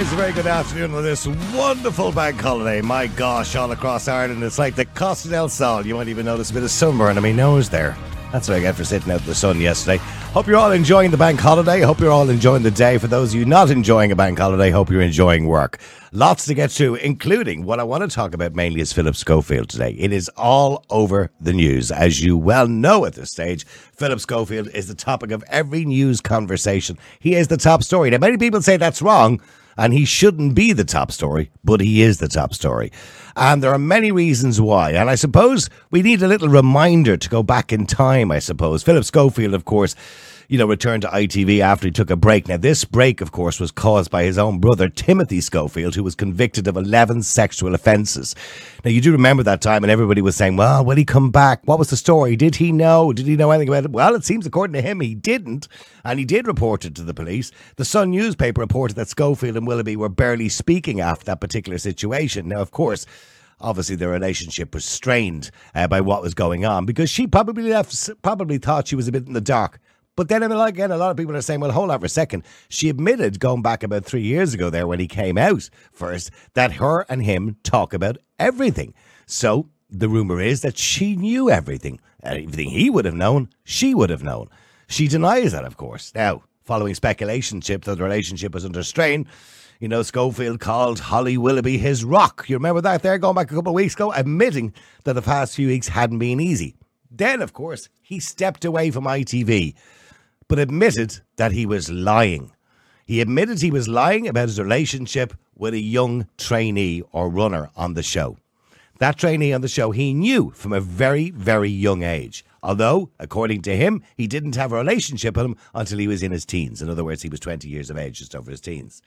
is a very good afternoon on this wonderful bank holiday. My gosh, all across Ireland, it's like the Costa del Sol. You might even notice a bit of sunburn on my nose there. That's what I get for sitting out in the sun yesterday. Hope you're all enjoying the bank holiday. Hope you're all enjoying the day. For those of you not enjoying a bank holiday, hope you're enjoying work. Lots to get to, including what I want to talk about mainly is Philip Schofield today. It is all over the news. As you well know at this stage, Philip Schofield is the topic of every news conversation. He is the top story. Now, many people say that's wrong and he shouldn't be the top story, but he is the top story. And there are many reasons why. And I suppose we need a little reminder to go back in time, I suppose. Philip Schofield, of course, you know, returned to ITV after he took a break. Now, this break, of course, was caused by his own brother, Timothy Schofield, who was convicted of 11 sexual offences. Now, you do remember that time, and everybody was saying, well, will he come back? What was the story? Did he know? Did he know anything about it? Well, it seems, according to him, he didn't, and he did report it to the police. The Sun newspaper reported that Schofield and Willoughby were barely speaking after that particular situation. Now, of course, obviously the relationship was strained uh, by what was going on because she probably left, probably thought she was a bit in the dark but then again, a lot of people are saying, well, hold on for a second. She admitted going back about three years ago there when he came out first that her and him talk about everything. So the rumor is that she knew everything. Everything he would have known, she would have known. She denies that, of course. Now, following speculation that the relationship was under strain, you know, Schofield called Holly Willoughby his rock. You remember that there going back a couple of weeks ago, admitting that the past few weeks hadn't been easy. Then, of course, he stepped away from ITV but admitted that he was lying. He admitted he was lying about his relationship with a young trainee or runner on the show. That trainee on the show he knew from a very, very young age. Although, according to him, he didn't have a relationship with him until he was in his teens. In other words, he was 20 years of age, just over his teens.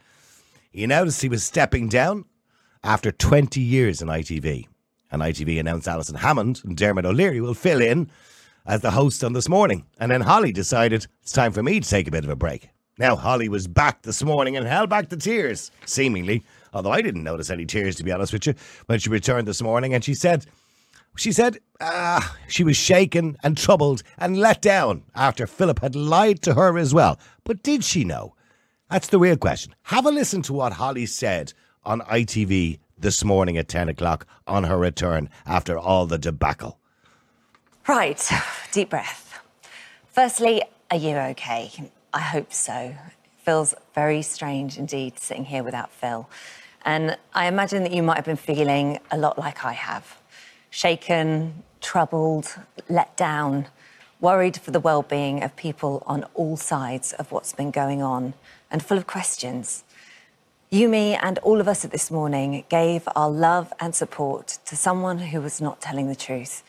He announced he was stepping down after 20 years in ITV. And ITV announced Alison Hammond and Dermot O'Leary will fill in as the host on this morning. And then Holly decided it's time for me to take a bit of a break. Now, Holly was back this morning and held back the tears, seemingly, although I didn't notice any tears, to be honest with you, when she returned this morning. And she said, she said uh, she was shaken and troubled and let down after Philip had lied to her as well. But did she know? That's the real question. Have a listen to what Holly said on ITV this morning at 10 o'clock on her return after all the debacle. Right, deep breath. Firstly, are you okay? I hope so. It feels very strange indeed sitting here without Phil. And I imagine that you might have been feeling a lot like I have shaken, troubled, let down, worried for the well being of people on all sides of what's been going on, and full of questions. You, me, and all of us at this morning gave our love and support to someone who was not telling the truth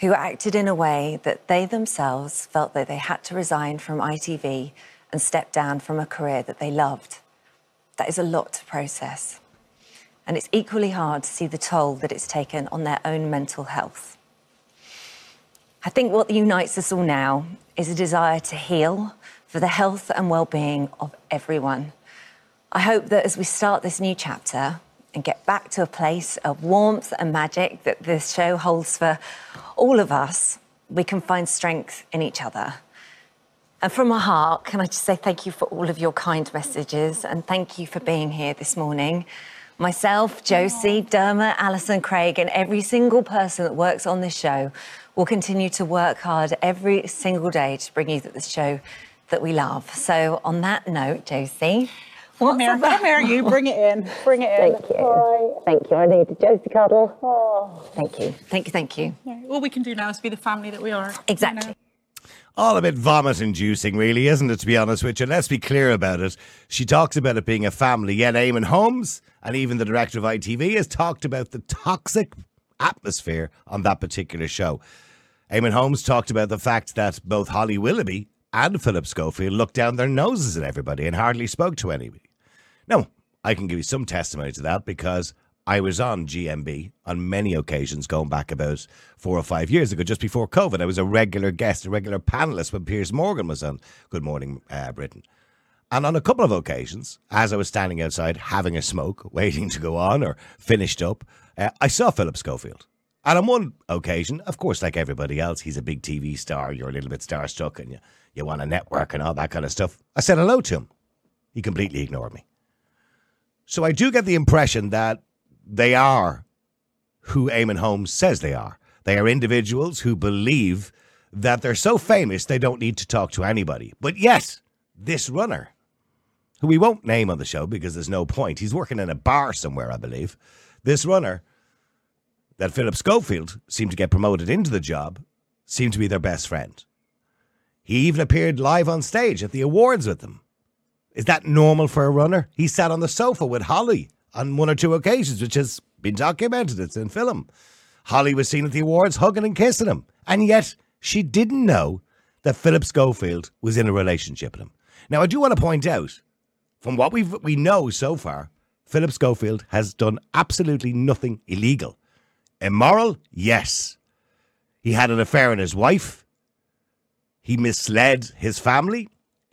who acted in a way that they themselves felt that they had to resign from ITV and step down from a career that they loved. That is a lot to process. And it's equally hard to see the toll that it's taken on their own mental health. I think what unites us all now is a desire to heal for the health and well-being of everyone. I hope that as we start this new chapter, and get back to a place of warmth and magic that this show holds for all of us, we can find strength in each other. And from my heart, can I just say thank you for all of your kind messages and thank you for being here this morning. Myself, Josie, Dermot, Alison, Craig, and every single person that works on this show will continue to work hard every single day to bring you the show that we love. So, on that note, Josie, Come here, come here, you bring it in. Bring it in. Thank you. All right. Thank you. I need a Josie cuddle. Oh. Thank you. Thank you. Thank you. Yeah. All we can do now is be the family that we are. Exactly. You know? All a bit vomit inducing, really, isn't it, to be honest with you? Let's be clear about it. She talks about it being a family, yet Eamonn Holmes and even the director of ITV has talked about the toxic atmosphere on that particular show. Eamonn Holmes talked about the fact that both Holly Willoughby and Philip Schofield looked down their noses at everybody and hardly spoke to anybody. Now, I can give you some testimony to that because I was on GMB on many occasions going back about four or five years ago, just before COVID. I was a regular guest, a regular panelist when Piers Morgan was on Good Morning uh, Britain. And on a couple of occasions, as I was standing outside having a smoke, waiting to go on or finished up, uh, I saw Philip Schofield. And on one occasion, of course, like everybody else, he's a big TV star. You're a little bit starstruck and you, you want a network and all that kind of stuff. I said hello to him. He completely ignored me. So I do get the impression that they are who Eamonn Holmes says they are. They are individuals who believe that they're so famous they don't need to talk to anybody. But yes, this runner, who we won't name on the show because there's no point, he's working in a bar somewhere, I believe. This runner that Philip Schofield seemed to get promoted into the job seemed to be their best friend. He even appeared live on stage at the awards with them. Is that normal for a runner? He sat on the sofa with Holly on one or two occasions, which has been documented. It's in film. Holly was seen at the awards hugging and kissing him, and yet she didn't know that Philip Schofield was in a relationship with him. Now, I do want to point out, from what we we know so far, Philip Schofield has done absolutely nothing illegal. Immoral, yes. He had an affair on his wife. He misled his family.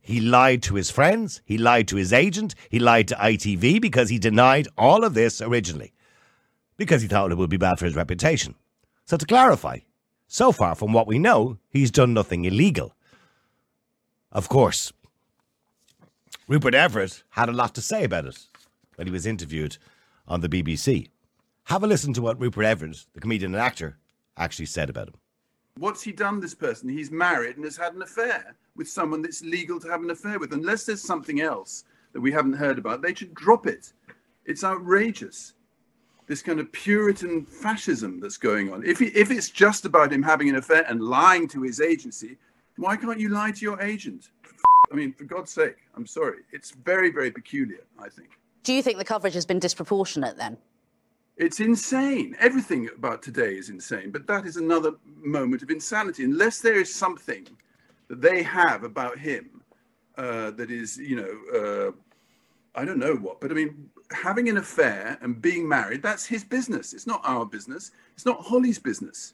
He lied to his friends. He lied to his agent. He lied to ITV because he denied all of this originally because he thought it would be bad for his reputation. So, to clarify, so far from what we know, he's done nothing illegal. Of course, Rupert Everett had a lot to say about it when he was interviewed on the BBC. Have a listen to what Rupert Everett, the comedian and actor, actually said about him. What's he done, this person? He's married and has had an affair with someone that's legal to have an affair with. Unless there's something else that we haven't heard about, they should drop it. It's outrageous. This kind of Puritan fascism that's going on. If, he, if it's just about him having an affair and lying to his agency, why can't you lie to your agent? I mean, for God's sake, I'm sorry. It's very, very peculiar, I think. Do you think the coverage has been disproportionate then? It's insane. Everything about today is insane, but that is another moment of insanity. Unless there is something that they have about him uh, that is, you know, uh, I don't know what, but I mean, having an affair and being married, that's his business. It's not our business. It's not Holly's business.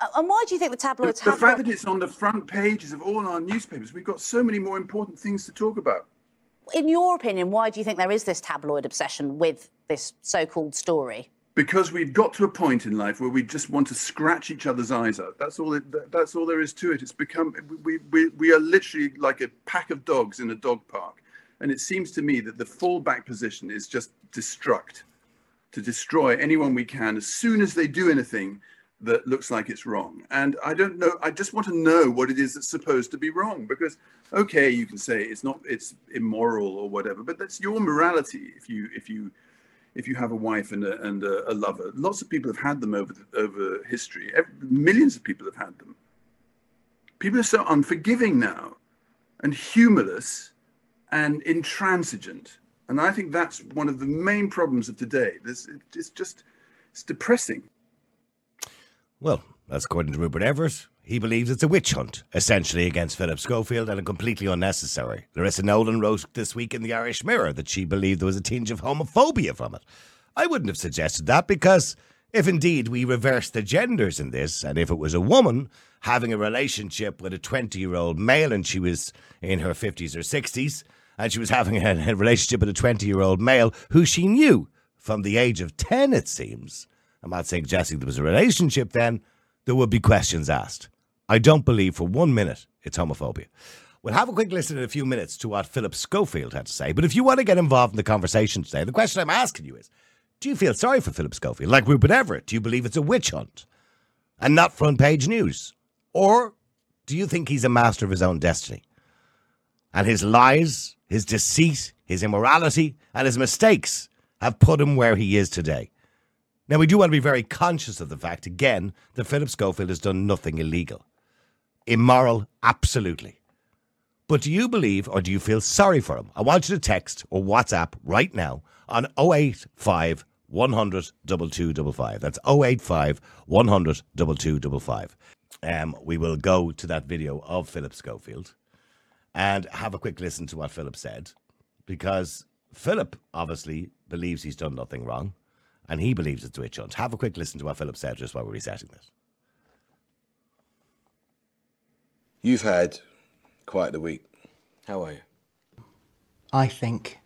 Uh, and why do you think the tabloids the, the fact got- that it's on the front pages of all our newspapers, we've got so many more important things to talk about. in your opinion, why do you think there is this tabloid obsession with this so-called story? Because we've got to a point in life where we just want to scratch each other's eyes out. That's all. It, that's all there is to it. It's become we, we we are literally like a pack of dogs in a dog park, and it seems to me that the fallback position is just destruct, to destroy anyone we can as soon as they do anything that looks like it's wrong. And I don't know. I just want to know what it is that's supposed to be wrong because okay, you can say it's not it's immoral or whatever, but that's your morality if you if you if you have a wife and a, and a, a lover. Lots of people have had them over the, over history. Ev millions of people have had them. People are so unforgiving now, and humorless, and intransigent. And I think that's one of the main problems of today. This it's just it's depressing. Well, that's according to Rupert Everett. He believes it's a witch hunt, essentially, against Philip Schofield and completely unnecessary. Larissa Nolan wrote this week in the Irish Mirror that she believed there was a tinge of homophobia from it. I wouldn't have suggested that because if indeed we reverse the genders in this, and if it was a woman having a relationship with a 20 year old male and she was in her 50s or 60s, and she was having a, relationship with a 20 year old male who she knew from the age of 10, it seems. I'm not suggesting there was a relationship then, there would be questions asked. I don't believe for one minute it's homophobia. We'll have a quick listen in a few minutes to what Philip Schofield had to say. But if you want to get involved in the conversation today, the question I'm asking you is do you feel sorry for Philip Schofield? Like Rupert Everett, do you believe it's a witch hunt and not front page news? Or do you think he's a master of his own destiny? And his lies, his deceit, his immorality, and his mistakes have put him where he is today. Now, we do want to be very conscious of the fact, again, that Philip Schofield has done nothing illegal. Immoral, absolutely. But do you believe or do you feel sorry for him? I want you to text or WhatsApp right now on 085 100 2255. That's 085 100 2255. Um, we will go to that video of Philip Schofield and have a quick listen to what Philip said because Philip obviously believes he's done nothing wrong and he believes it's a witch hunt. Have a quick listen to what Philip said just while we're resetting this. You've had quite the week. How are you? I think.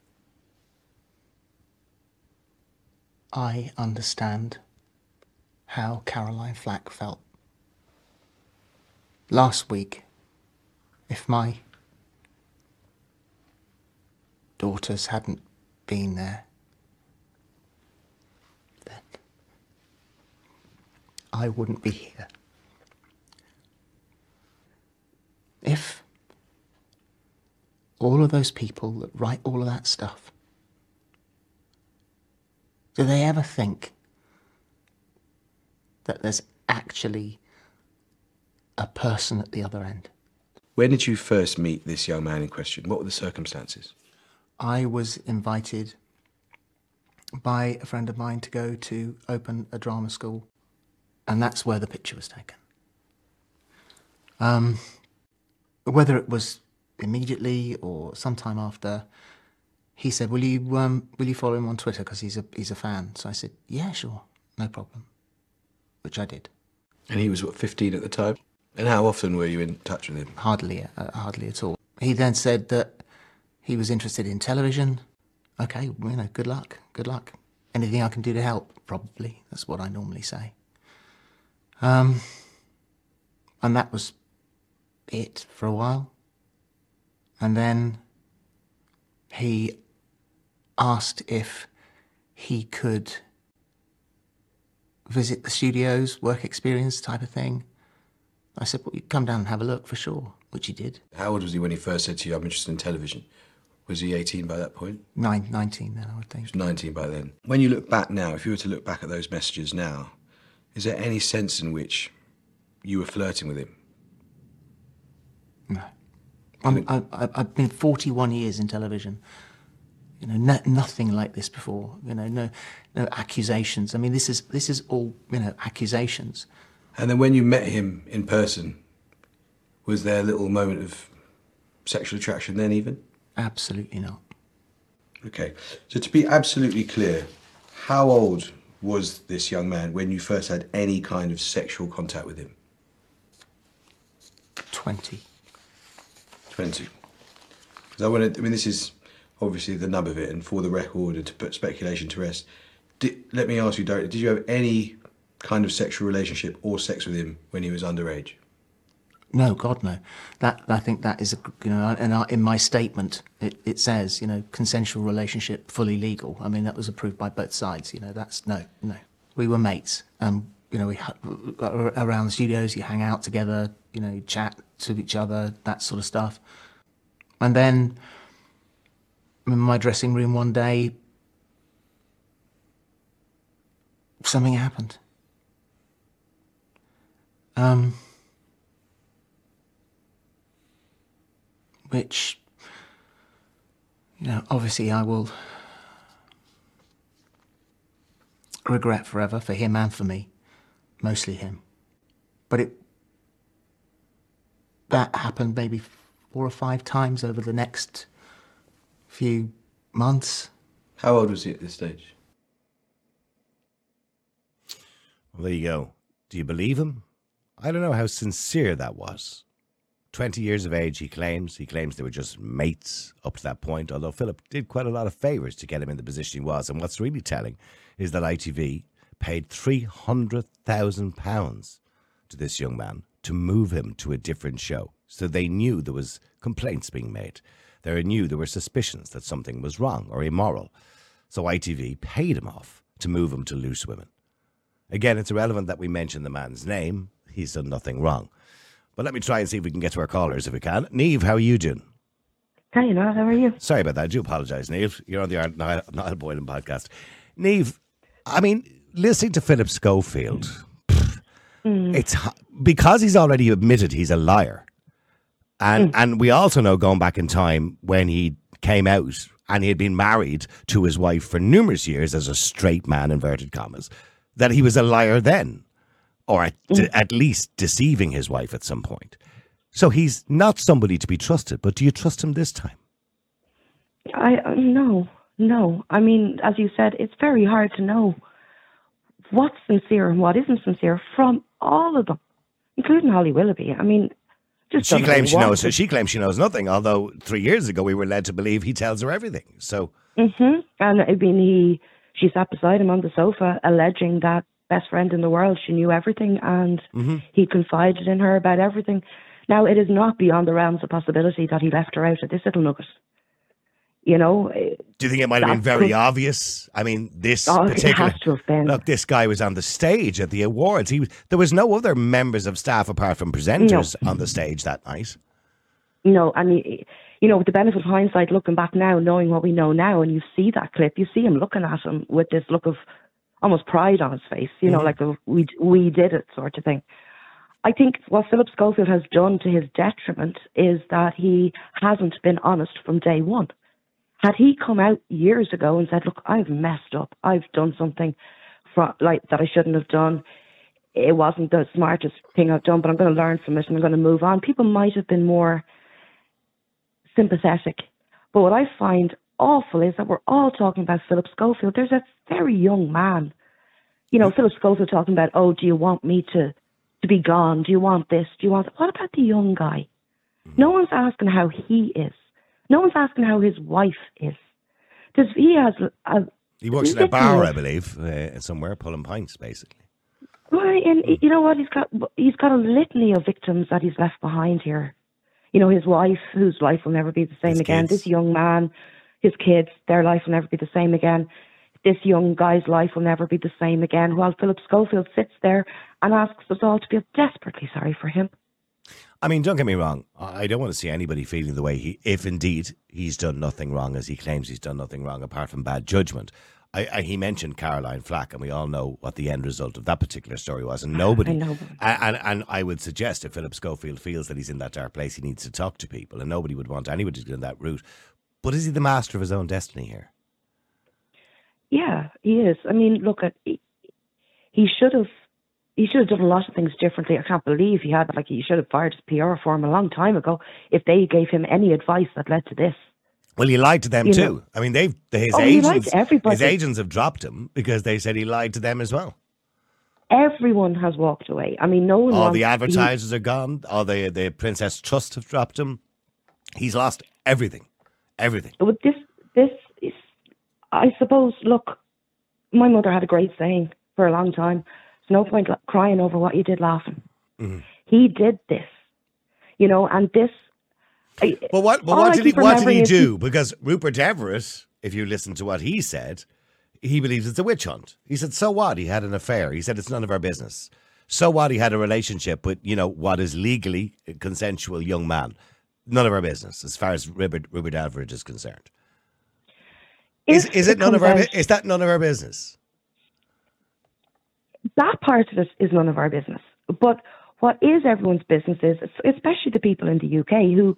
I understand how Caroline Flack felt. Last week, if my daughters hadn't been there, then I wouldn't be here. All of those people that write all of that stuff, do they ever think that there's actually a person at the other end? When did you first meet this young man in question? What were the circumstances? I was invited by a friend of mine to go to open a drama school, and that's where the picture was taken. Um, whether it was immediately or sometime after, he said, "Will you um, will you follow him on Twitter because he's a he's a fan?" So I said, "Yeah, sure, no problem," which I did. And he was, what, 15 at the time? And how often were you in touch with him? Hardly, uh, hardly at all. He then said that he was interested in television. Okay, you know, good luck, good luck. Anything I can do to help? Probably. That's what I normally say. Um, and that was it for a while. And then he asked if he could visit the studios, work experience type of thing. I said, well, you come down and have a look for sure, which he did. How old was he when he first said to you, I'm interested in television? Was he 18 by that point? Nine, 19 then, I would think. He was 19 by then. When you look back now, if you were to look back at those messages now, is there any sense in which you were flirting with him? No. I'm, I, I- I've been 41 years in television. You know, no, nothing like this before. You know, no, no accusations. I mean, this is this is all you know accusations. And then when you met him in person, was there a little moment of sexual attraction then even? Absolutely not. Okay. So to be absolutely clear, how old was this young man when you first had any kind of sexual contact with him? 20. 20. Because I want to, I mean, this is obviously the nub of it, and for the record, and to put speculation to rest, did, let me ask you directly, did you have any kind of sexual relationship or sex with him when he was underage? No, God, no. That I think that is, a, you know, and in my statement it, it says, you know, consensual relationship, fully legal. I mean, that was approved by both sides. You know, that's no, no. We were mates, and you know, we hu- uh, around the studios, you hang out together, you know, you chat to each other, that sort of stuff. And then, in my dressing room one day, something happened. Um. which, you know, obviously I will regret forever for him and for me, mostly him. But it that happened maybe four or five times over the next few months. How old was he at this stage? Well, there you go. Do you believe him? I don't know how sincere that was. 20 years of age, he claims. He claims they were just mates up to that point, although Philip did quite a lot of favours to get him in the position he was. And what's really telling is that ITV paid £300,000 to this young man to move him to a different show. So they knew there was complaints being made. They knew there were suspicions that something was wrong or immoral. So ITV paid him off to move him to Loose Women. Again, it's irrelevant that we mention the man's name. He's done nothing wrong. But let me try and see if we can get to our callers if we can. Neve, how are you doing? Hi, Niall. How are you? Sorry about that. I do apologise, Neve. You're on the Niall, Niall Boylan podcast. Neve, I mean, listening to Philip Schofield, pff, it's because he's already admitted he's a liar. And, mm. and we also know going back in time when he came out and he had been married to his wife for numerous years as a straight man, inverted commas, that he was a liar then, or at, mm. at least deceiving his wife at some point. So he's not somebody to be trusted, but do you trust him this time? I uh, no, no. I mean, as you said, it's very hard to know what's sincere and what isn't sincere from all of them, including Holly Willoughby. I mean, just She claims she knows. to- She claims she knows nothing. Although three years ago we were led to believe he tells her everything. So Mhm. And I mean, he she sat beside him on the sofa, alleging that best friend in the world, she knew everything, and Mm-hmm. he confided in her about everything. Now, it is not beyond the realms of possibility that he left her out of this little nugget. You know, Do you think it might have been very obvious? I mean, this Oh, it particular. has to have been. Look, this guy was on the stage at the awards. He was, there was no other members of staff apart from presenters on the stage that night. No, and you, you know, with the benefit of hindsight, looking back now, knowing what we know now, and you see that clip, you see him looking at him with this look of almost pride on his face, you know, mm-hmm. like a we we did it sort of thing. I think what Philip Schofield has done to his detriment is that he hasn't been honest from day one. Had he come out years ago and said, "Look, I've messed up. I've done something like that I shouldn't have done. It wasn't the smartest thing I've done, but I'm going to learn from it and I'm going to move on." People might have been more sympathetic. But what I find awful is that we're all talking about Philip Schofield. There's a very young man. You know, Philip Schofield talking about, oh, do you want me to, to be gone? Do you want this? Do you want That? What about the young guy? No one's asking how he is. No one's asking how his wife is. Does he has a, He works in a bar, I believe, uh, somewhere, pulling pints, basically. Right, and you know what? He's got he's got a litany of victims that he's left behind here. You know, his wife, whose life will never be the same His again. kids. This young man, his kids, their life will never be the same again. This young guy's life will never be the same again. While Philip Schofield sits there and asks us all to feel desperately sorry for him. I mean, don't get me wrong. I don't want to see anybody feeling the way he, if indeed he's done nothing wrong, as he claims he's done nothing wrong apart from bad judgment. I, I, he mentioned Caroline Flack, and we all know what the end result of that particular story was. And nobody, I know. And, and and I would suggest if Philip Schofield feels that he's in that dark place, he needs to talk to people, and nobody would want anybody to go in that route. But is he the master of his own destiny here? Yeah, he is. I mean, look at he, he should have he should have done a lot of things differently. I can't believe he had like he should have fired his PR firm a long time ago if they gave him any advice that led to this. Well, he lied to them You too. know- I mean, they've his Oh, agents. His agents have dropped him because they said he lied to them as well. Everyone has walked away. I mean, no one. All the he- advertisers are gone. All the the Prince's Trust have dropped him. He's lost everything, everything. But this, this is, I suppose. Look, my mother had a great saying for a long time. There's no point crying over what you did laughing. Mm-hmm. He did this, you know, and this. But what? What did he? What did he do? Because Rupert Everett, if you listen to what he said, he believes it's a witch hunt. He said, "So what? He had an affair." He said, "It's none of our business." So what? He had a relationship with you know what is legally a consensual young man. None of our business, as far as Rupert, Rupert Everett is concerned. Is, if is it none of our? Is that none of our business? That part of it is none of our business. But what is everyone's business is, especially the people in the UK who,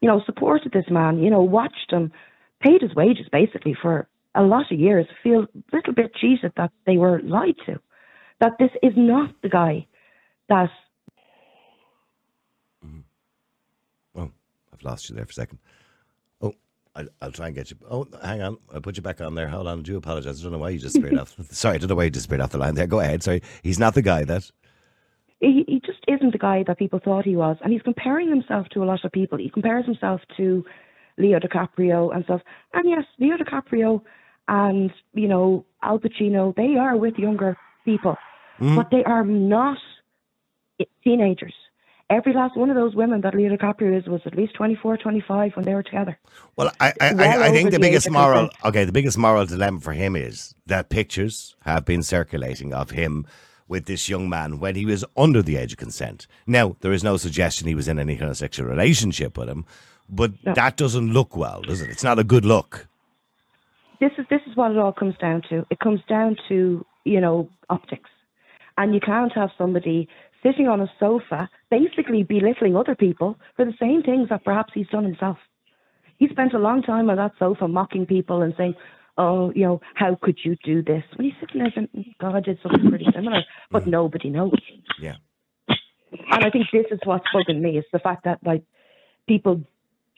you know, supported this man, you know, watched him, paid his wages basically for a lot of years, feel a little bit cheated that they were lied to, that this is not the guy that Oh, I've lost you there for a second. I, I'll try and get you. Oh, hang on. I'll put you back on there. Hold on. I do apologize. I don't know why you just disappeared off. Sorry, I don't know why you disappeared off the line there. Go ahead. Sorry. He's not the guy that. he, he just isn't the guy that people thought he was. And he's comparing himself to a lot of people. He compares himself to Leo DiCaprio and stuff. And yes, Leo DiCaprio and, you know, Al Pacino, they are with younger people, hmm? but they are not teenagers. Every last one of those women that Leo DiCaprio is was at least 24, 25 when they were together. Well, I, I, Well I, I think the the biggest moral, consent. okay, the biggest moral dilemma for him is that pictures have been circulating of him with this young man when he was under the age of consent. Now, there is no suggestion he was in any kind of sexual relationship with him, but No. that doesn't look well, does it? It's not a good look. this is this is what it all comes down to. It comes down to you know optics, and you can't have somebody sitting on a sofa basically belittling other people for the same things that perhaps he's done himself. He spent a long time on that sofa mocking people and saying, "Oh, you know, how could you do this?" When he's sitting there saying, "God, I did something pretty similar," but nobody knows. Yeah. And I think this is what's bugging me is the fact that like people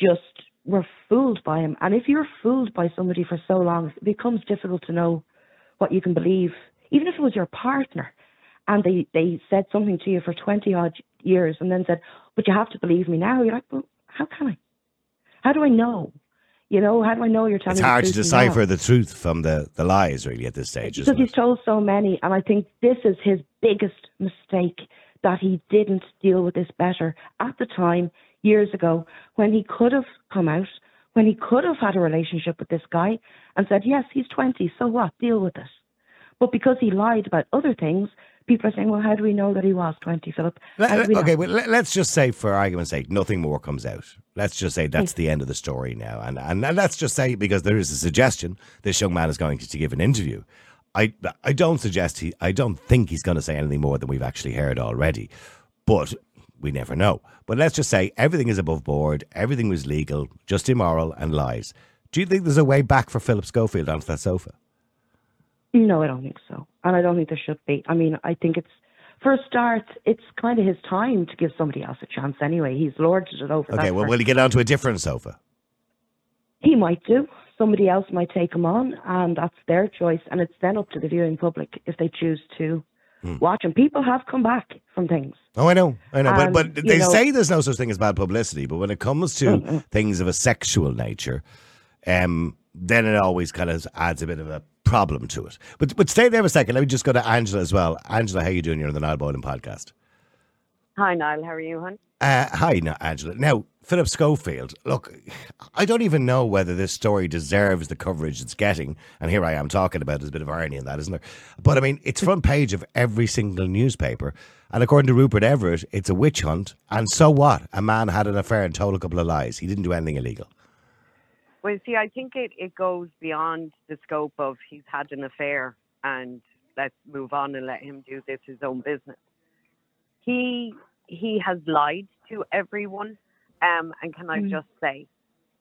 just were fooled by him. And if you're fooled by somebody for so long, it becomes difficult to know what you can believe. Even if it was your partner and they, they said something to you for 20 odd years and then said, but you have to believe me now. You're like, well, how can I? How do I know? You know, how do I know you're telling It's hard to truth now? decipher the truth from the, the lies, really, at this stage. because he's it? told so many, and I think this is his biggest mistake that he didn't deal with this better at the time years ago when he could have come out when he could have had a relationship with this guy and said, yes, he's 20, so what? Deal with it. But because he lied about other things, people are saying, well, how do we know that he was 20, Philip? Let- we uh, okay, well, let, let's just say, for argument's sake, nothing more comes out. Let's just say that's the end of the story now, and and, and let's just say because there is a suggestion this young man is going to give an interview. I I don't suggest he. I don't think he's going to say anything more than we've actually heard already, but we never know. But let's just say everything is above board, everything was legal, just immoral and lies. Do you think there's a way back for Philip Schofield onto that sofa? No, I don't think so. And I don't think there should be. I mean, I think it's, for a start, it's kind of his time to give somebody else a chance anyway. He's lorded it over Okay, well, person. will he get onto a different sofa? He might do. Somebody else might take him on, and that's their choice. And it's then up to the viewing public if they choose to Hmm. watch. And people have come back from things. Oh, I know, I know, Um, but but they know- say there's no such thing as bad publicity. But when it comes to Mm-mm. things of a sexual nature, um, then it always kind of adds a bit of a problem to it. But but stay there for a second. Let me just go to Angela as well. Angela, how you doing? You're on the Niall Boylan podcast. Hi, Niall. How are you, hon? Uh, hi, Angela. Now, Philip Schofield. Look, I don't even know whether this story deserves the coverage it's getting, and here I am talking about. it. There's a bit of irony in that, isn't there? But I mean, it's front page of every single newspaper, and according to Rupert Everett, it's a witch hunt. And so what? A man had an affair and told a couple of lies. He didn't do anything illegal. Well, see, I think it, it goes beyond the scope of he's had an affair and let's move on and let him do this his own business. He he has lied to everyone. Um, and can I Mm. just say,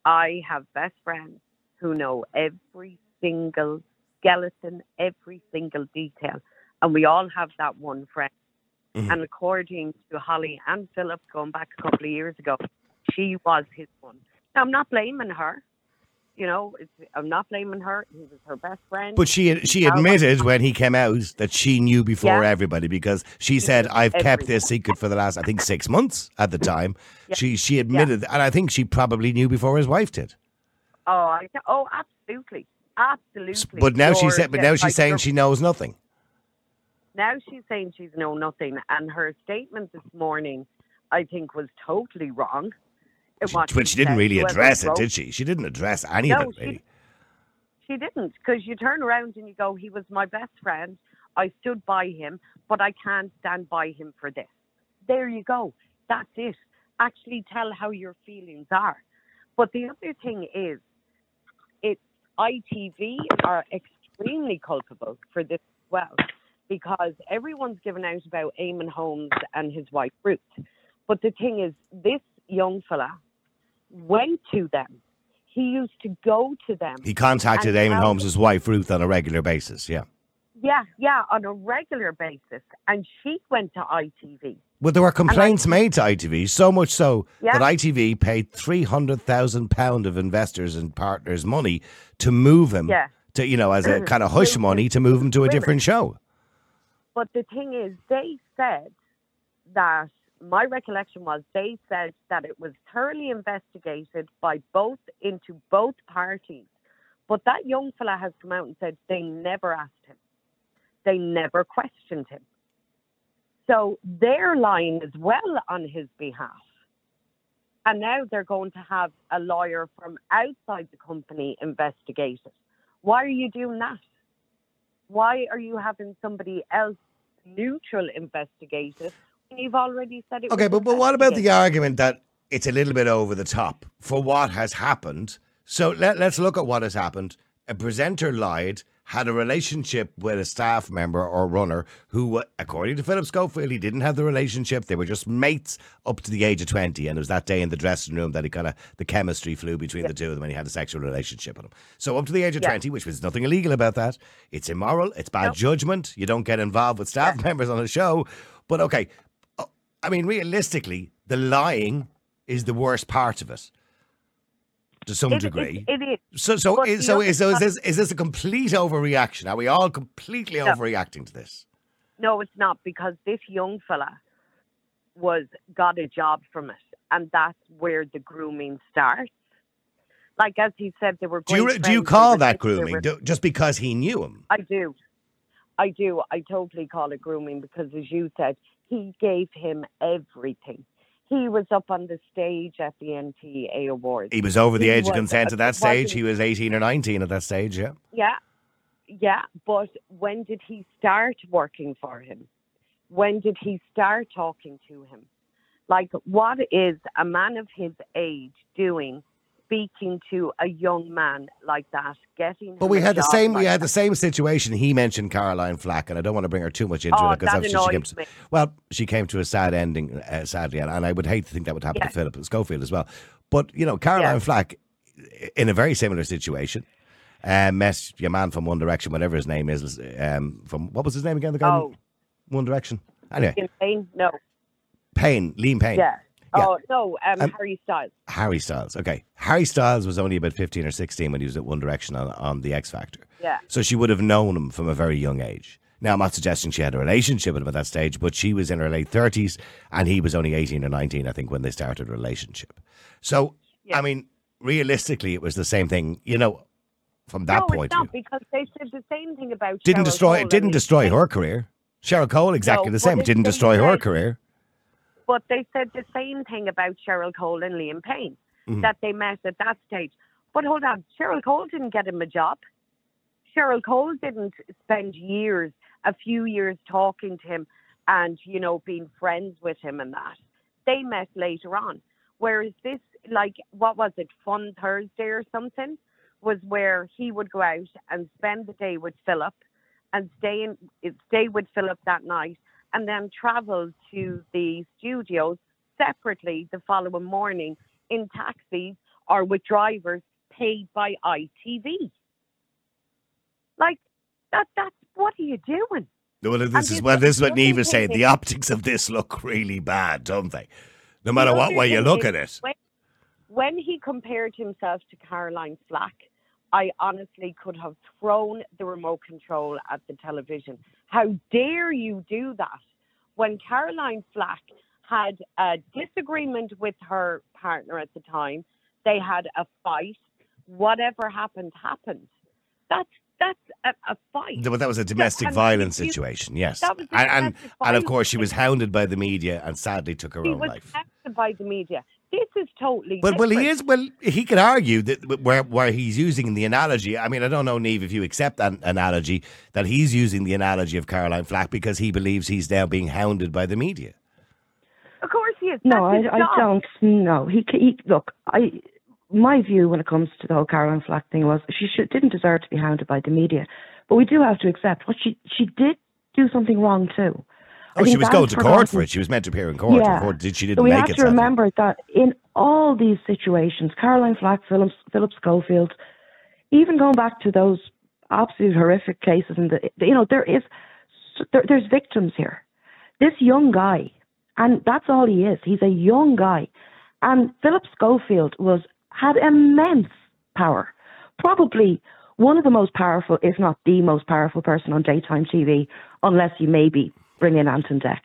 I have best friends who know every single skeleton, every single detail, and we all have that one friend. Mhm. And according to Holly and Philip, going back a couple of years ago, she was his one. Now, I'm not blaming her. You know, it's, I'm not blaming her. He was her best friend. But she she admitted when he came out that she knew before Yeah. everybody because she said, "I've kept this secret for the last I think six months at the time." Yeah. She she admitted, and I think she probably knew before his wife did. Oh, I, oh, absolutely, absolutely. But now she said, but now she's like saying she knows nothing. now she's saying she's know nothing, and her statement this morning, I think, was totally wrong. What But she didn't really address it, did she? She didn't address any No, of it, she- really. She didn't, because you turn around and you go, he was my best friend. I stood by him, but I can't stand by him for this. There you go. That's it. Actually tell how your feelings are. But the other thing is, it's ITV are extremely culpable for this as well, because everyone's given out about Eamonn Holmes and his wife Ruth. But the thing is, this young fella went to them. He used to go to them. He contacted Eamonn tell Holmes' wife, Ruth, on a regular basis, yeah. Yeah, yeah, on a regular basis. And she went to ITV. Well, there were complaints made to ITV, so much so Yeah. that ITV paid £300,000 of investors and partners' money to move him, Yeah. to you know, as a kind of hush money to move him to a different show. But the thing is, they said that my recollection was they said that it was thoroughly investigated by both into both parties. But that young fella has come out and said they never asked him. They never questioned him. So they're lying as well on his behalf. And now they're going to have a lawyer from outside the company investigate it. Why are you doing that? Why are you having somebody else neutral investigate it you've already said it Okay, but, but what about the argument that it's a little bit over the top for what has happened? So let, let's look at what has happened. A presenter lied, had a relationship with a staff member or runner who, according to Philip Schofield, he didn't have the relationship. They were just mates up to the age of 20. And it was that day in the dressing room that he kind of, the chemistry flew between the two of them and he had a sexual relationship with him. So up to the age of Yeah. 20, which was nothing illegal about that. It's immoral. It's bad judgment. You don't get involved with staff members on a show. But okay, I mean, realistically, the lying is the worst part of it, to some It- it- degree. it is. So, so, is, so, is, so is this is this a complete overreaction? Are we all completely No. overreacting to this? No, it's not because this young fella was got a job from it, and that's where the grooming starts. Like as he said, they were. Do you do you call that grooming were- do, just because he knew him? I do, I do. I totally call it grooming because, as you said, he gave him everything. he was up on the stage at the NTA Awards. He was over the He age of consent at that stage. He was 18 or 19 at that stage, yeah. Yeah, yeah. But when did he start working for him? When did he start talking to him? Like, what is a man of his age doing, speaking to a young man like that, getting? But we had the same. We like had the same situation. He mentioned Caroline Flack, and I don't want to bring her too much into Oh, it because obviously she came. To, well, she came to a sad ending, uh, sadly, and, and I would hate to think that would happen Yeah. to Philip Schofield as well. But you know, Caroline Yeah. Flack, in a very similar situation, uh, met your man from One Direction, whatever his name is, um, from what was his name again? The guy Oh, One Direction. Anyway, in Payne? No. Payne, Liam Payne. Yeah. Yeah. Oh no, um, Um, Harry Styles. Harry Styles. Okay. Harry Styles was only about 15 or 16 when he was at One Direction on, on The X Factor. Yeah. So she would have known him from a very young age. Now, I'm not suggesting she had a relationship with him at that stage, but she was in her late 30s and he was only 18 or 19, I think, when they started a relationship. So, I mean, realistically, it was the same thing, you know, from that no, point not because they said the same thing about. Didn't Cheryl destroy, Cole didn't destroy her career. Cheryl Cole, exactly No, the same. It Didn't destroy her career. But they said the same thing about Cheryl Cole and Liam Payne, Mhm. that they met at that stage. But hold on, Cheryl Cole didn't get him a job. Cheryl Cole didn't spend years, a few years talking to him and, you know, being friends with him and that. They met later on. Whereas this, like, what was it, Fun Thursday or something, was where he would go out and spend the day with Philip and stay in, stay with Philip that night and then travel to the studios separately the following morning in taxis or with drivers paid by ITV. Like that that's what are you doing? Well, this And is well, this is what thing saying. The optics of this look really bad, don't they? No matter what way you look at it. When, when he compared himself to Caroline Flack, I honestly could have thrown the remote control at the television. How dare you do that? When Caroline Flack had a disagreement with her partner at the time, they had a fight. Whatever happened, happened. That's that's a, a fight. But that was a domestic violence you- situation, yes. That was and, and, and of course, she was hounded by the media and sadly took her He own was life. by the media. This is totally Well, well, he is. Well, he could argue that where where he's using the analogy. I mean, I don't know, Neve, if you accept that analogy, that he's using the analogy of Caroline Flack because he believes he's now being hounded by the media. Of course he is. No, I, I don't. No, he, he look. I my view when it comes to the whole Caroline Flack thing was she should, didn't deserve to be hounded by the media, but we do have to accept what she she did do something wrong too. I Oh, she was going to court for it. She was meant to appear in court. Yeah. court did, she didn't we make have it. to sadly. remember that in all these situations, Caroline Flack, Philip, Philip Schofield, even going back to those absolute horrific cases, and the, you know there is there, there's victims here. This young guy, and that's all he is. He's a young guy, and Philip Schofield was had immense power, probably one of the most powerful, if not the most powerful person on daytime TV, unless you maybe bring in Ant and Dec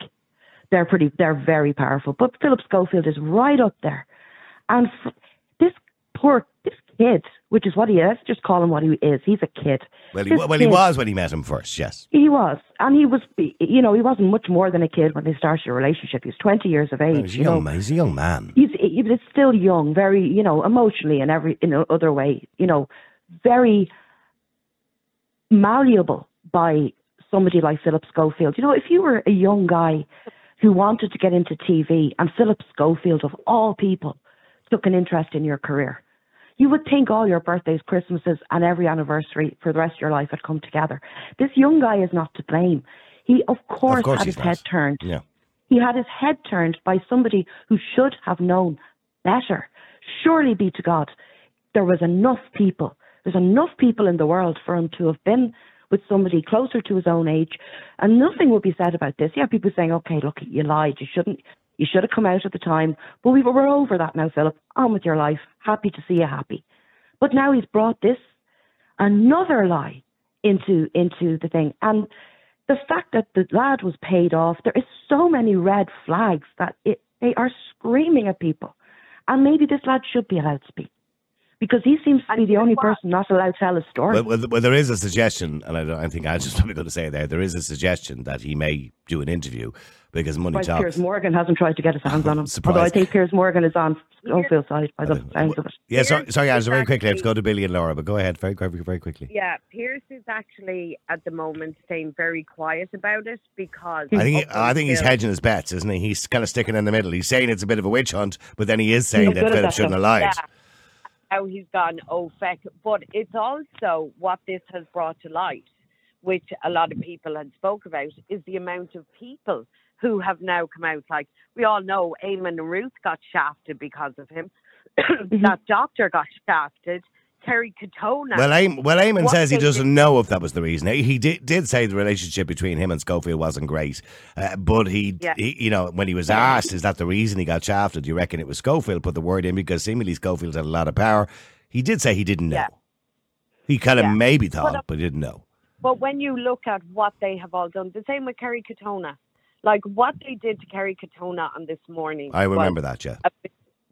they're pretty they're very powerful but philip schofield is right up there and f- this poor this kid which is what he is just call him what he is he's a kid Well, he, well, he was when he met him first. Yes. he was and he was you know he wasn't much more than a kid when they started a relationship he was 20 years of age Well, he's a you young know man. He's a young man. he's he's still young, very you know emotionally and every in other way, you know, very malleable by somebody like Philip Schofield. You know, if you were a young guy who wanted to get into TV and Philip Schofield of all people took an interest in your career, you would think all your birthdays, Christmases, and every anniversary for the rest of your life had come together. This young guy is not to blame. He, of course, course had his not. head turned. Yeah. He had his head turned by somebody who should have known better. Surely be to God, there was enough people. There's enough people in the world for him to have been with somebody closer to his own age, and nothing would be said about this. Yeah, people saying, "Okay, look, you lied. You shouldn't. You should have come out at the time." But we were over that now, Philip. On with your life. Happy to see you happy. But now he's brought this another lie into into the thing, and the fact that the lad was paid off, there is so many red flags that it, they are screaming at people. And maybe this lad should be allowed to speak. Because he seems to be the only person not allowed to tell a story. Well, well, well, there is a suggestion, and I, don't, I think Angela's probably going to say it there. There is a suggestion that he may do an interview because money Surprised talks. Piers Morgan hasn't tried to get his hands on him. Surprised. Although I think Piers Morgan is on Schofield's side by the sounds of it. Yeah, sorry, Piers sorry, Angela, very quickly. I have to actually- go to Billy and Laura, but go ahead very, very, very quickly. Yeah, Piers is actually at the moment staying very quiet about it because I think he, I think he's hedging his bets, isn't he? He's kind of sticking in the middle. He's saying it's a bit of a witch hunt, but then he is saying He's that Philip that shouldn't have lied. Yeah. How he's gone oh feck. But it's also what this has brought to light, which a lot of people had spoke about, is the amount of people who have now come out. Like we all know Eamonn and Ruth got shafted because of him. Mm-hmm. that doctor got shafted. Kerry Katona. Well, Eamonn, well, Eamonn What says he doesn't know if that was the reason. He, he did, did say the relationship between him and Schofield wasn't great, uh, but he, Yeah. he, you know, when he was asked, is that the reason he got shafted? Do you reckon it was Schofield put the word in because seemingly Schofield had a lot of power? He did say he didn't know. Yeah. He kind of Yeah. maybe But, thought, uh, but didn't know. But when you look at what they have all done, the same with Kerry Katona. Like what they did to Kerry Katona on this morning. I remember that, yeah. a-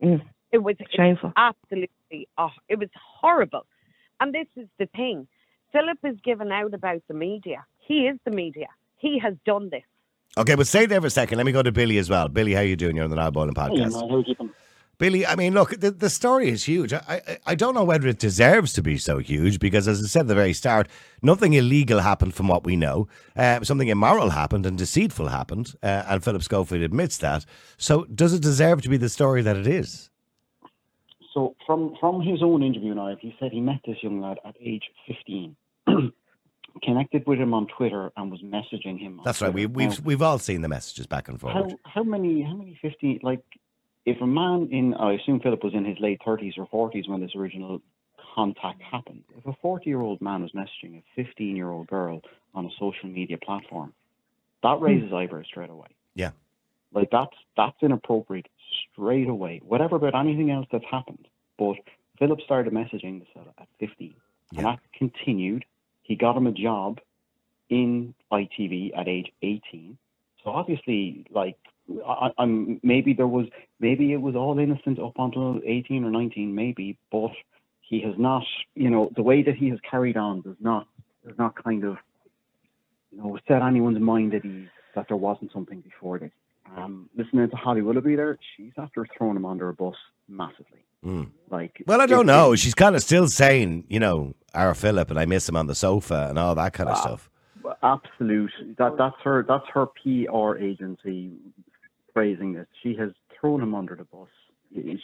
Mm. It was it was Shameful. absolutely, oh, it was horrible. And this is the thing. Philip is given out about the media. He is the media. He has done this. Okay, but stay there for a second. Let me go to Billy as well. Billy, how you doing? You're on the Niall Boylan podcast. How are? Billy, I mean, look, the, the story is huge. I, I I don't know whether it deserves to be so huge because, as I said at the very start, nothing illegal happened from what we know. Uh, something immoral happened and deceitful happened, uh, and Philip Schofield admits that. So, does it deserve to be the story that it is? So from from his own interview now, he said he met this young lad at age 15, connected with him on Twitter, and was messaging him. That's right. We, Twitter. we've Now, we've all seen the messages back and forth. how how many how many 15 like if a man in I assume Philip was in his late 30s or 40s when this original contact happened. If a 40 year old man was messaging a 15 year old girl on a social media platform, that hmm. raises eyebrows straight away. Yeah. Like that's that's inappropriate straight away. Whatever about anything else that's happened. But Philip started messaging this fella at 15. Yeah. And that continued. He got him a job in ITV at age 18. So obviously, like, I, I'm maybe there was maybe it was all innocent up until 18 or 19, maybe, but he has not, you know, the way that he has carried on does not does not kind of, you know, set anyone's mind at ease that there wasn't something before this. Um, listening to Holly Willoughby there, she's after throwing him under a bus massively. Mm. Like, Well, I don't know. She's kind of still saying, you know, our Philip and I miss him on the sofa and all that kind of Ah. stuff. absolute that that's her that's her PR agency phrasing this. She has thrown him under the bus.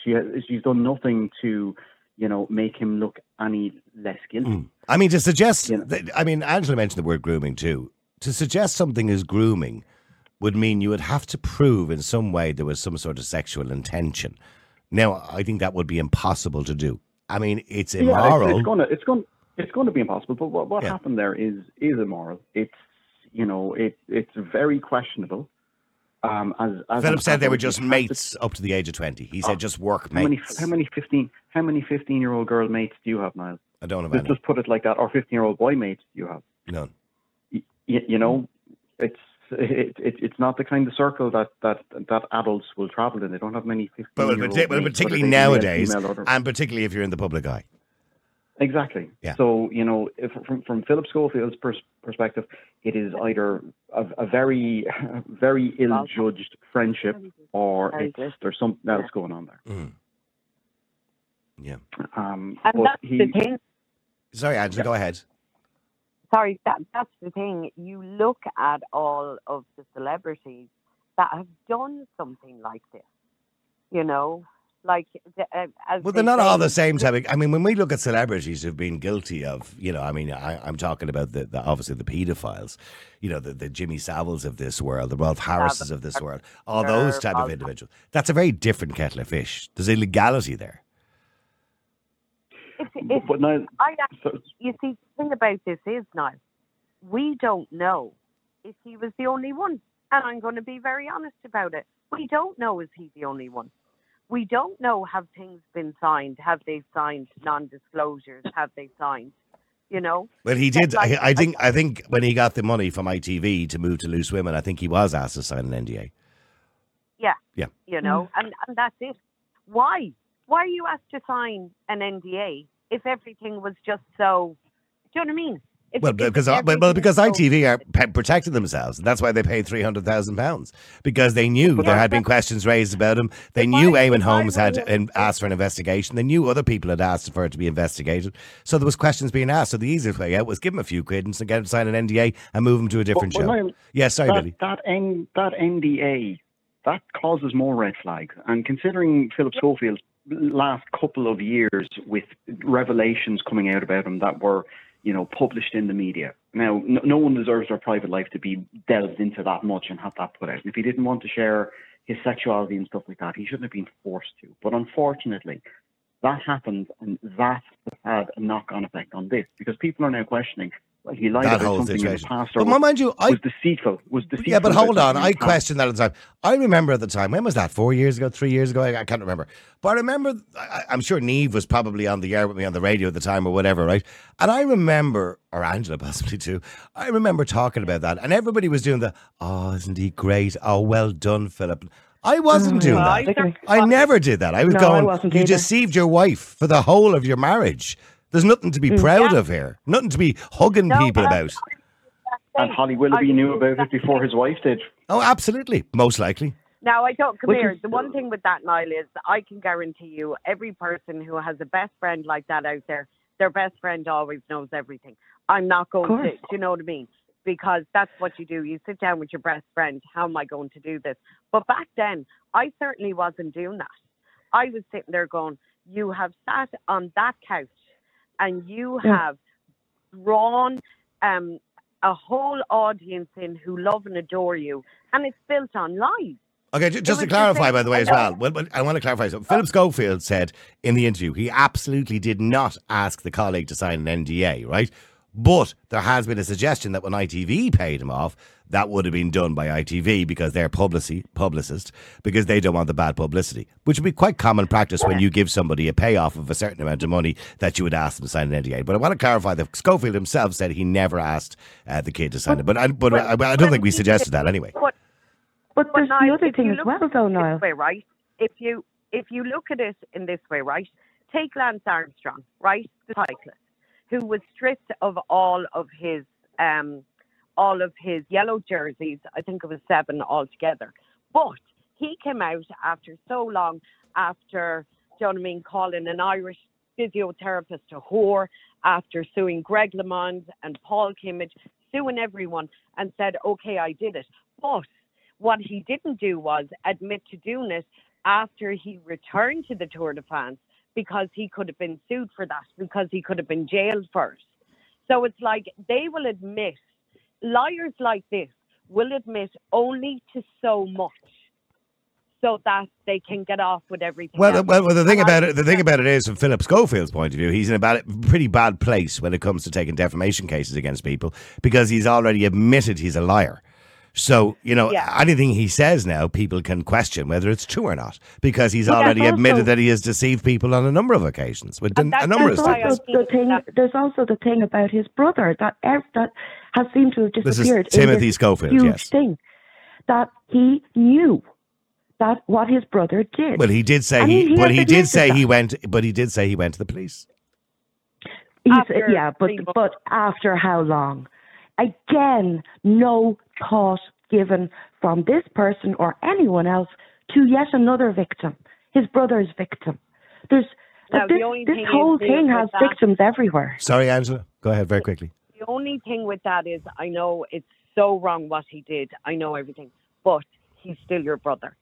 She has, she's done nothing to, you know, make him look any less guilty. Mm. I mean, to suggest, You know. that, I mean, Angela mentioned the word grooming too. To suggest something is grooming would mean you would have to prove in some way there was some sort of sexual intention. Now, I think that would be impossible to do. I mean, it's Yeah, immoral. it's, it's gonna it's going it's to be impossible. But what, what Yeah. happened there is is immoral. It's you know it it's very questionable. Um, as, as Philip said they were just have to- mates up to the age of 20. He said just work How many mates. how many fifteen how many fifteen year old girl mates do you have, Niall? I don't know Let's about just put it like that. Or fifteen year old boy mates do you have? None. y- you know, it's it, it, it's not the kind of circle that, that that adults will travel in. They don't have many 15 But well, year old partic- well, mates, particularly whether they be male, nowadays, and particularly if you're in the public eye. exactly. Yeah. So you know, if, from from Philip Schofield's pers- perspective, it is either a, a very very ill judged friendship, or it's, there's something else going on there. Mm. Yeah. Um, And but that's he, the thing. Sorry, Angela, go ahead. Sorry, that that's the thing. You look at all of the celebrities that have done something like this. You know, like uh, as Well, they they're not all the same type. Of, I mean, when we look at celebrities who've been guilty of, you know, I mean, I, I'm talking about the, the obviously the paedophiles, you know, the, the Jimmy Saviles of this world, the Rolf Harrises of this world, all those type of individuals. That's a very different kettle of fish. There's illegality there. It's, it's, but now, I actually, you see, the thing about this is now, we don't know if he was the only one, and I'm going to be very honest about it. We don't know is he the only one. We don't know have things been signed? Have they signed non-disclosures? Have they signed? You know, Well, he did. Like- I, I think. I think when he got the money from ITV to move to Loose Women, I think he was asked to sign an NDA. yeah, Yeah. you know, mm. and and that's it. Why? why are you asked to sign an NDA if everything was just so? Do you know what I mean? If, Well, if because well, well, because ITV are pe- protecting themselves, and that's why they paid three hundred thousand pounds because they knew there had been questions raised about him. They knew Eamonn Holmes had um, asked for an investigation. They knew other people had asked for it to be investigated. So there was questions being asked. So the easiest way out was give him a few quid and get him to sign an NDA and move him to a different Well, show. Niall, yeah, sorry, that, Billy. That, N, that NDA, that causes more red flags. And considering Philip Schofield's last couple of years with revelations coming out about him that were, you know, published in the media. Now, no, no one deserves their private life to be delved into that much and have that put out. And if he didn't want to share his sexuality and stuff like that, he shouldn't have been forced to. But unfortunately, that happened, and that had a knock-on effect on this because people are now questioning. Well, he lied That about whole something in the situation. past, But or was, mind you, I- was deceitful. Was deceitful. Yeah, but hold on. I the past. question that at the time. I remember at the time. When was that? Four years ago? Three years ago? I, I can't remember. But I remember. I, I'm sure Neve was probably on the air with me on the radio at the time or whatever, right? And I remember, or Angela possibly too. I remember talking about that, and everybody was doing the, "Oh, isn't he great? Oh, well done, Philip." I wasn't Mm, doing that. I never did that. I was No, I going. wasn't you either. deceived your wife for the whole of your marriage. There's nothing to be Mm. proud Yeah. of here. Nothing to be hugging people about. And Holly Willoughby knew about it before his wife did. Oh, absolutely. Most likely. Now, I don't come Which here. is- The one thing with that, Niall, is I can guarantee you, every person who has a best friend like that out there, their best friend always knows everything. I'm not going to, do you know what I mean? Because that's what you do. You sit down with your best friend. How am I going to do this? But back then, I certainly wasn't doing that. I was sitting there going, You have sat on that couch and you Yeah. have drawn um, a whole audience in who love and adore you, and it's built on lies. Okay, ju- just to clarify, by the way, as well. Well, well, I want to clarify something. Philip Schofield said in the interview he absolutely did not ask the colleague to sign an NDA, right? But there has been a suggestion that when ITV paid him off, that would have been done by ITV because they're publicity publicist because they don't want the bad publicity, which would be quite common practice when you give somebody a payoff of a certain amount of money that you would ask them to sign an NDA. But I want to clarify that Schofield himself said he never asked uh, the kid to sign it. But I, but I, I don't think we suggested that anyway. But But there's Niall, the other thing as well, though, this Niall. Way, right? If you if you look at it in this way, right? Take Lance Armstrong, right, the cyclist, who was stripped of all of his um, all of his yellow jerseys. I think it was seven altogether. But he came out after so long, after do you know what I mean, calling an Irish physiotherapist a whore, after suing Greg LeMond and Paul Kimmage, suing everyone, and said, "Okay, I did it." But what he didn't do was admit to doing it after he returned to the Tour de France because he could have been sued for that, because he could have been jailed for it. So it's like they will admit, liars like this will admit only to so much so that they can get off with everything. Well, else. well, well, the thing And I about it, the thing about it is, from Philip Schofield's point of view, he's in a bad, pretty bad place when it comes to taking defamation cases against people because he's already admitted he's a liar. So you know, Yeah. anything he says now, people can question whether it's true or not because he's But that's already admitted that he has deceived people on a number of occasions with And a that's number of There's why I statements. also the thing. There's also the thing about his brother that ev- that has seemed to have disappeared. This is disappeared. in Timothy this Schofield, Huge yes. thing that he knew that what his brother did. Well, he did say And he, he but he did admitted say he went, but he did say he went to the police. He's, After yeah, but but after how long? Again, no thought given from this person or anyone else to yet another victim, his brother's victim. There's Now, this, the only this thing whole with thing has that- victims everywhere. Sorry, Angela. Go ahead very quickly. The only thing with that is I know it's so wrong what he did. I know everything, but he's still your brother.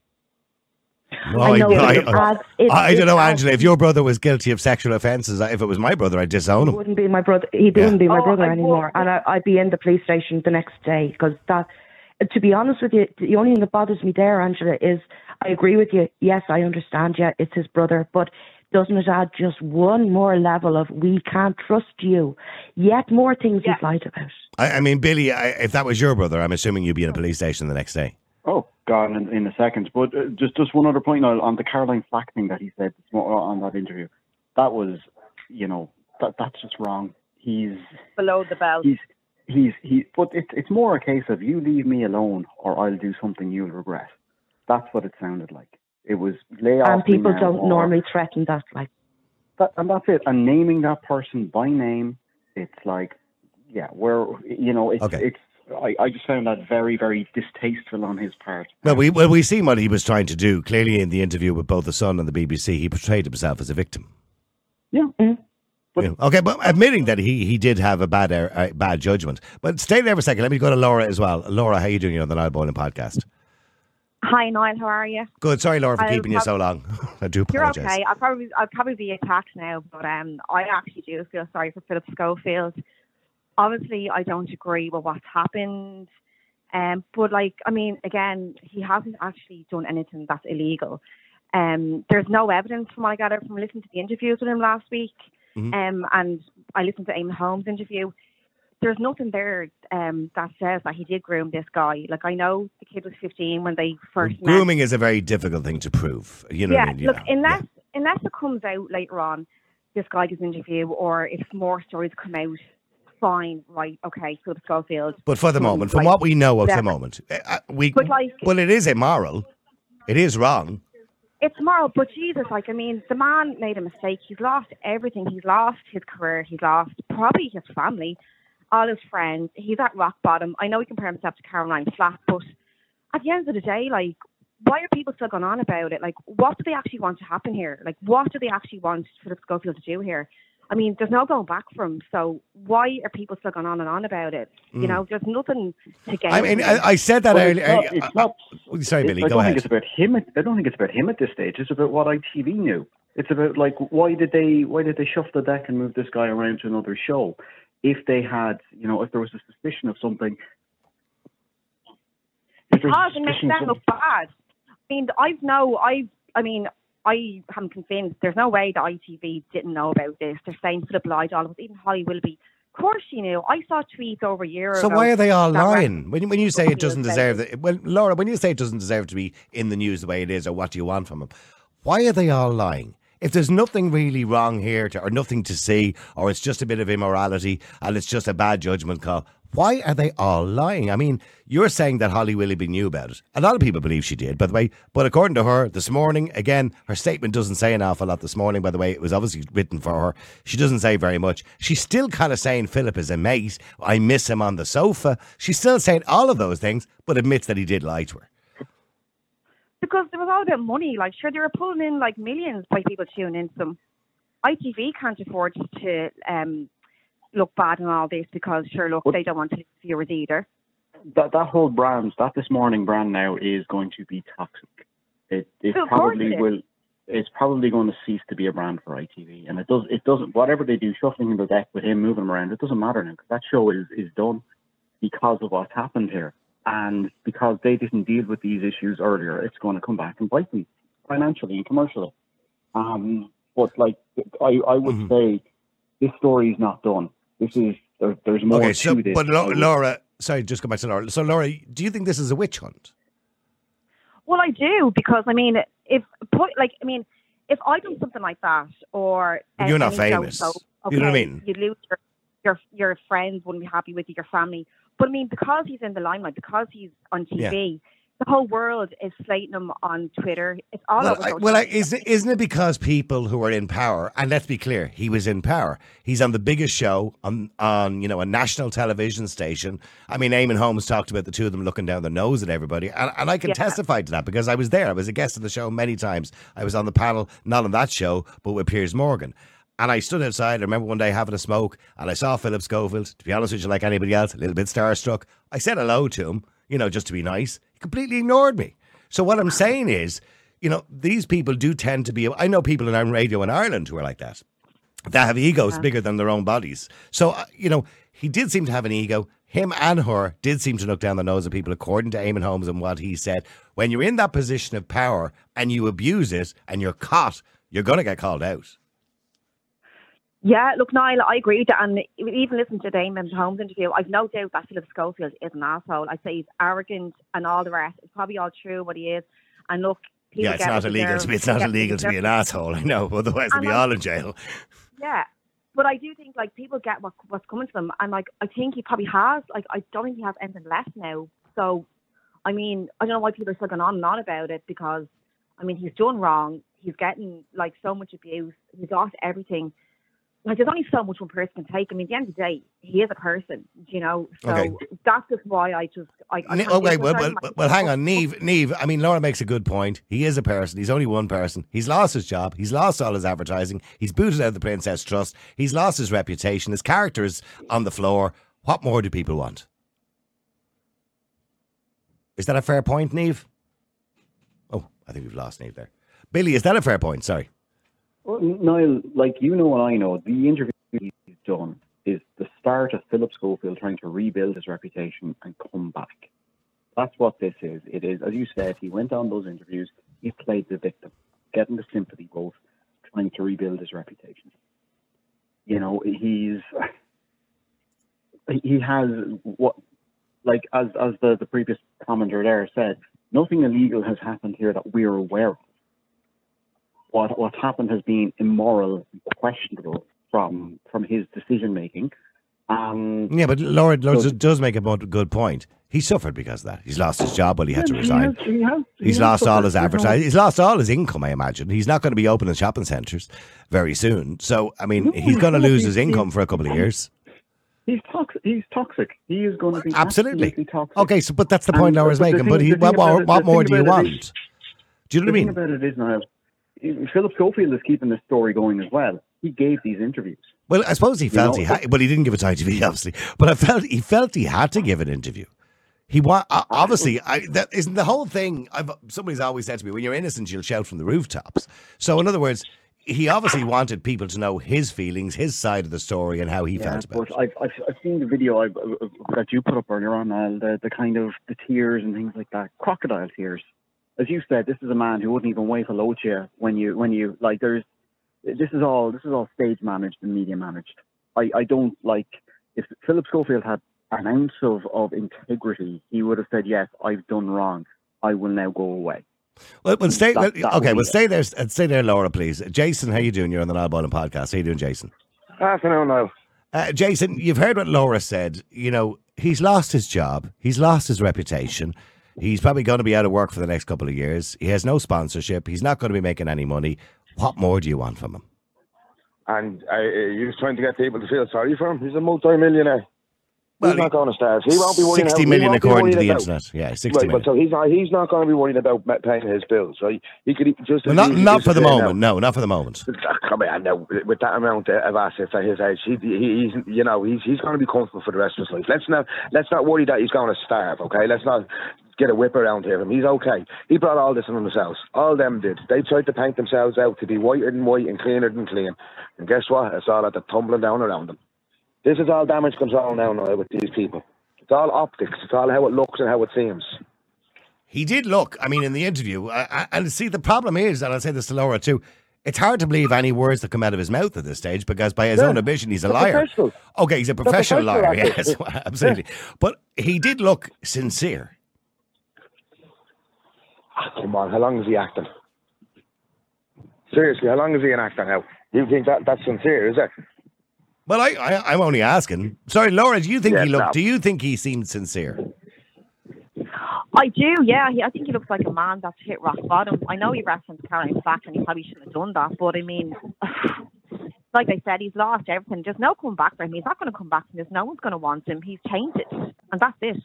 Well, I know I, it I- adds- it- I don't it know, adds- Angela. If your brother was guilty of sexual offences, if it was my brother, I'd disown him. He him. wouldn't be my brother. He wouldn't be my Oh, brother I anymore, won't. and I, I'd be in the police station the next day because that. To be honest with you, the only thing that bothers me there, Angela, is I agree with you. Yes, I understand. Yeah, it's his brother, but doesn't it add just one more level of we can't trust you? Yet more things Yeah. he's lied about. I, I mean, Billy, I, if that was your brother, I'm assuming you'd be in a police station the next day. Oh, God, in, in a second. But uh, just just one other point Niall, on the Caroline Flack thing that he said on that interview. That was, you know, that that's just wrong. He's Below the belt. he's he's he. But it's it's more a case of you leave me alone, or I'll do something you'll regret. That's what it sounded like. It was lay off and me people now, don't or- normally threaten that. Like, That, and that's it. And naming that person by name, it's like, yeah, we're, you know, it's, Okay. it's, I, I just found that very, very distasteful on his part. Well, we well we seen what he was trying to do. Clearly, in the interview with both the Sun and the BBC, he portrayed himself as a victim. Yeah. You know, okay, but admitting that he, he did have a bad er, uh, bad judgment. But stay there for a second. Let me go to Laura as well. Laura, how are you doing? You're on the Niall Boylan podcast. Hi, Niall. How are you? Good. Sorry, Laura, for I'll keeping you so long. I do apologize. You're okay. I'll probably I'll probably be attacked now, but um, I actually do feel sorry for Philip Schofield. Obviously, I don't agree with what's happened, um, but like I mean, again, he hasn't actually done anything that's illegal. Um, there's no evidence from what I gathered from listening to the interviews with him last week, Mhm. um, and I listened to Eamonn Holmes' interview. There's nothing there um, that says that he did groom this guy. Like I know the kid was 15 when they first met. Grooming is a very difficult thing to prove. You know yeah, what I mean? look, Yeah. unless unless it comes out later on, this guy an interview, or if more stories come out, fine, right, okay, so the Schofield. But for the moment, from like, what we know of the moment, uh, uh, we But, like- well, it is immoral. It is wrong. It's moral, but Jesus, like I mean, the man made a mistake. He's lost everything. He's lost his career. He's lost probably his family, all his friends. He's at rock bottom. I know he compared himself to Caroline Flack, but at the end of the day, like, why are people still going on about it? Like, what do they actually want to happen here? Like, what do they actually want for the Schofield to do here? I mean, there's no going back from. So why are people still going on and on about it? You Mm. know, there's nothing to gain. I mean, I. I said that But earlier. It's not, it's not, sorry, it- Billy. I Go don't ahead. think it's about him. at- I don't think it's about him at this stage. It's about what ITV knew. It's about like why did they why did they shuffle the deck and move this guy around to another show? If they had, you know, if there was a suspicion of something, if there's a because it makes suspicion them look bad. I mean, I've no, I've, I mean, I am convinced there's no way that ITV didn't know about this. They're saying Philip lied to all of us, even Holly Willoughby. Of course she knew. I saw tweets over a year So ago. So why are they all lying? When, when you say it doesn't deserve the well, Laura, when you say it doesn't deserve to be in the news the way it is, or what do you want from them? Why are they all lying? If there's nothing really wrong here, to, or nothing to see, or it's just a bit of immorality and it's just a bad judgment call, why are they all lying? I mean, you're saying that Holly Willoughby knew about it. A lot of people believe she did, by the way. But according to her, this morning, again, her statement doesn't say an awful lot this morning, by the way. It was obviously written for her. She doesn't say very much. She's still kind of saying Philip is a mate. I miss him on the sofa. She's still saying all of those things, but admits that he did lie to her. because there was all about money. Like, sure, they were pulling in like millions by people tuning into them. ITV can't afford to um, look bad in all this because, sure, look, they don't want to lose viewers either. that that whole brand, that this morning brand now is going to be toxic. It it Of probably it is. will. It's probably going to cease to be a brand for ITV, and it does. It doesn't. Whatever they do, shuffling the deck with him moving him around, it doesn't matter now because that show is is done because of what's happened here, and because they didn't deal with these issues earlier, it's going to come back and bite them financially and commercially. Um, but like I I would Mm-hmm. say, this story is not done. This is there, there's more okay, to so, this. but I Laura, sorry, just go back to Laura. So, Laura, do you think this is a witch hunt? Well, I do because I mean, if put like I mean, if I done something like that, or But you're not any show, famous. so, You know what I mean? You'd lose your, your your friends wouldn't be happy with you, your family. But I mean, because he's in the limelight, because he's on TV, the whole world is slating him on Twitter. It's all Well, over. I, well I, isn't, isn't it because people who are in power, and let's be clear, he was in power. He's on the biggest show on, on you know, a national television station. I mean, Eamonn Holmes talked about the two of them looking down their nose at everybody, and, and I can Yeah. testify to that because I was there. I was a guest of the show many times. I was on the panel, not on that show, but with Piers Morgan. And I stood outside. I remember one day having a smoke, and I saw Philip Schofield. To be honest with you, like anybody else, a little bit starstruck. I said hello to him, you know, just to be nice. He completely ignored me. So what I'm saying is, you know, these people do tend to be. I know people in radio in Ireland who are like that. That have egos Yeah. bigger than their own bodies. So uh, you know, he did seem to have an ego. Him and her did seem to look down the nose of people, according to Eamonn Holmes and what he said. When you're in that position of power and you abuse it and you're caught, you're going to get called out. Yeah, look, Niall, I agree. And even listening to Eamonn Holmes' interview, I've no doubt that Philip Schofield is an asshole. I'd say he's arrogant and all the rest. It's probably all true what he is. And look, people yeah, it's not illegal. To be, it's not They get what they illegal to be an asshole. I know. Otherwise, they'd be like- all in jail. Yeah. But I do think like people get what what's coming to them and like I think he probably has like I don't think he has anything left now. So I mean, I don't know why people are still going on and on about it because I mean, he's done wrong. He's getting like so much abuse. He's lost everything. Like there's only so much one person can take. I mean, at the end of the day, he is a person, you know. So Okay. that's just why I just I. I Ne- okay, oh, well, well, well, well, hang on, Neve. Neve, I mean, Laura makes a good point. He is a person. He's only one person. He's lost his job. He's lost all his advertising. He's booted out of the Prince's Trust. He's lost his reputation. His character is on the floor. What more do people want? Is that a fair point, Neve? Oh, I think we've lost Neve there. Billy, is that a fair point? Sorry. Well, Niall, like you know and I know, the interview he's done is the start of Philip Schofield trying to rebuild his reputation and come back. That's what this is. It is, as you said, he went on those interviews, he played the victim, getting the sympathy vote, trying to rebuild his reputation. You know, he's he has what like as as the, the previous commenter there said, nothing illegal has happened here that we're aware of what what's happened has been immoral, and questionable from from his decision making. Um, Yeah, but Laura, Laura So- does make a good point. He suffered because of that. He's lost his job while he had to Yeah, he resign. has- he has- He's has lost all his advertising. He's lost all his income, I imagine. He's not going to be opening shopping centres very soon. So, I mean, he's going to lose his income for a couple of years. he's toxic. He's toxic. He is going to be Absolutely. toxic. Okay, so but that's the And point the- Laura's the making. thing- But he, what, more, what more do you want? is- Do you know what I mean? about it is now, Philip Schofield is keeping the story going as well. He gave these interviews. Well, I suppose he You felt know, he had, but he didn't give it to ITV, obviously. But I felt he felt he had to give an interview. He wa- uh, obviously I, that isn't the whole thing. I've, somebody's always said to me, "When you're innocent, you'll shout from the rooftops." So, in other words, he obviously wanted people to know his feelings, his side of the story, and how he Yeah, felt about it. I've, I've I've seen the video I've, uh, that you put up earlier on, Al, the the kind of the tears and things like that, crocodile tears. As you said, this is a man who wouldn't even wave hello to you when you when you like. There's this is all this is all stage managed and media managed. I I don't like if Philip Schofield had an ounce of of integrity, he would have said yes, I've done wrong. I will now go away. Well, well stay. That- that okay, would well, be stay there. Stay there, Laura, please. Jason, how you doing? You're on the Niall Boylan podcast. How you doing, Jason? Afternoon, Niall. Uh, Jason, you've heard what Laura said. You know, he's lost his job. He's lost his reputation. He's probably going to be out of work for the next couple of years. He has no sponsorship. He's not going to be making any money. What more do you want from him? And uh, he was trying to get people to feel sorry for him. He's a multi-millionaire. Well, He's not going to starve. He won't be worrying. 60 about, million he won't be according to the about- internet. Yeah, 60 right, million. But so he's not. He's not going to be worrying about paying his bills. So he, could just. Well, not not for the moment. now. No, not for the moment. Come on, now with that amount of assets at his age, he, he, he's you know he's he's going to be comfortable for the rest of his life. Let's not let's not worry that he's going to starve. Okay, let's not get a whip around here. Him, he's okay. He brought all this on themselves. All them did. They tried to paint themselves out to be whiter than white and cleaner than clean. And guess what? It's all at the tumbling down around them. This is all damage control now, now with these people. It's all optics. It's all how it looks and how it seems. He did look, I mean, in the interview, uh, uh, and see, the problem is, and I'll say this to Laura too, it's hard to believe any words that come out of his mouth at this stage because, by his Yeah, own admission, he's a liar. Okay, he's a professional professional liar. Yes, absolutely. But he did look sincere. Ah, Come on, how long is he acting? Seriously, how long is he an actor now? You think that that's sincere, is it? Well, I, I, I'm only asking. Sorry, Laura, do you think Yeah, he looked? no. Do you think he seemed sincere? I do, yeah. He, I think he looks like a man that's hit rock bottom. I know he referenced Caroline Flack and he probably shouldn't have done that, but I mean, like I said, he's lost everything. There's no coming back for him. He's not going to come back from this. No one's going to want him. He's tainted, and that's it.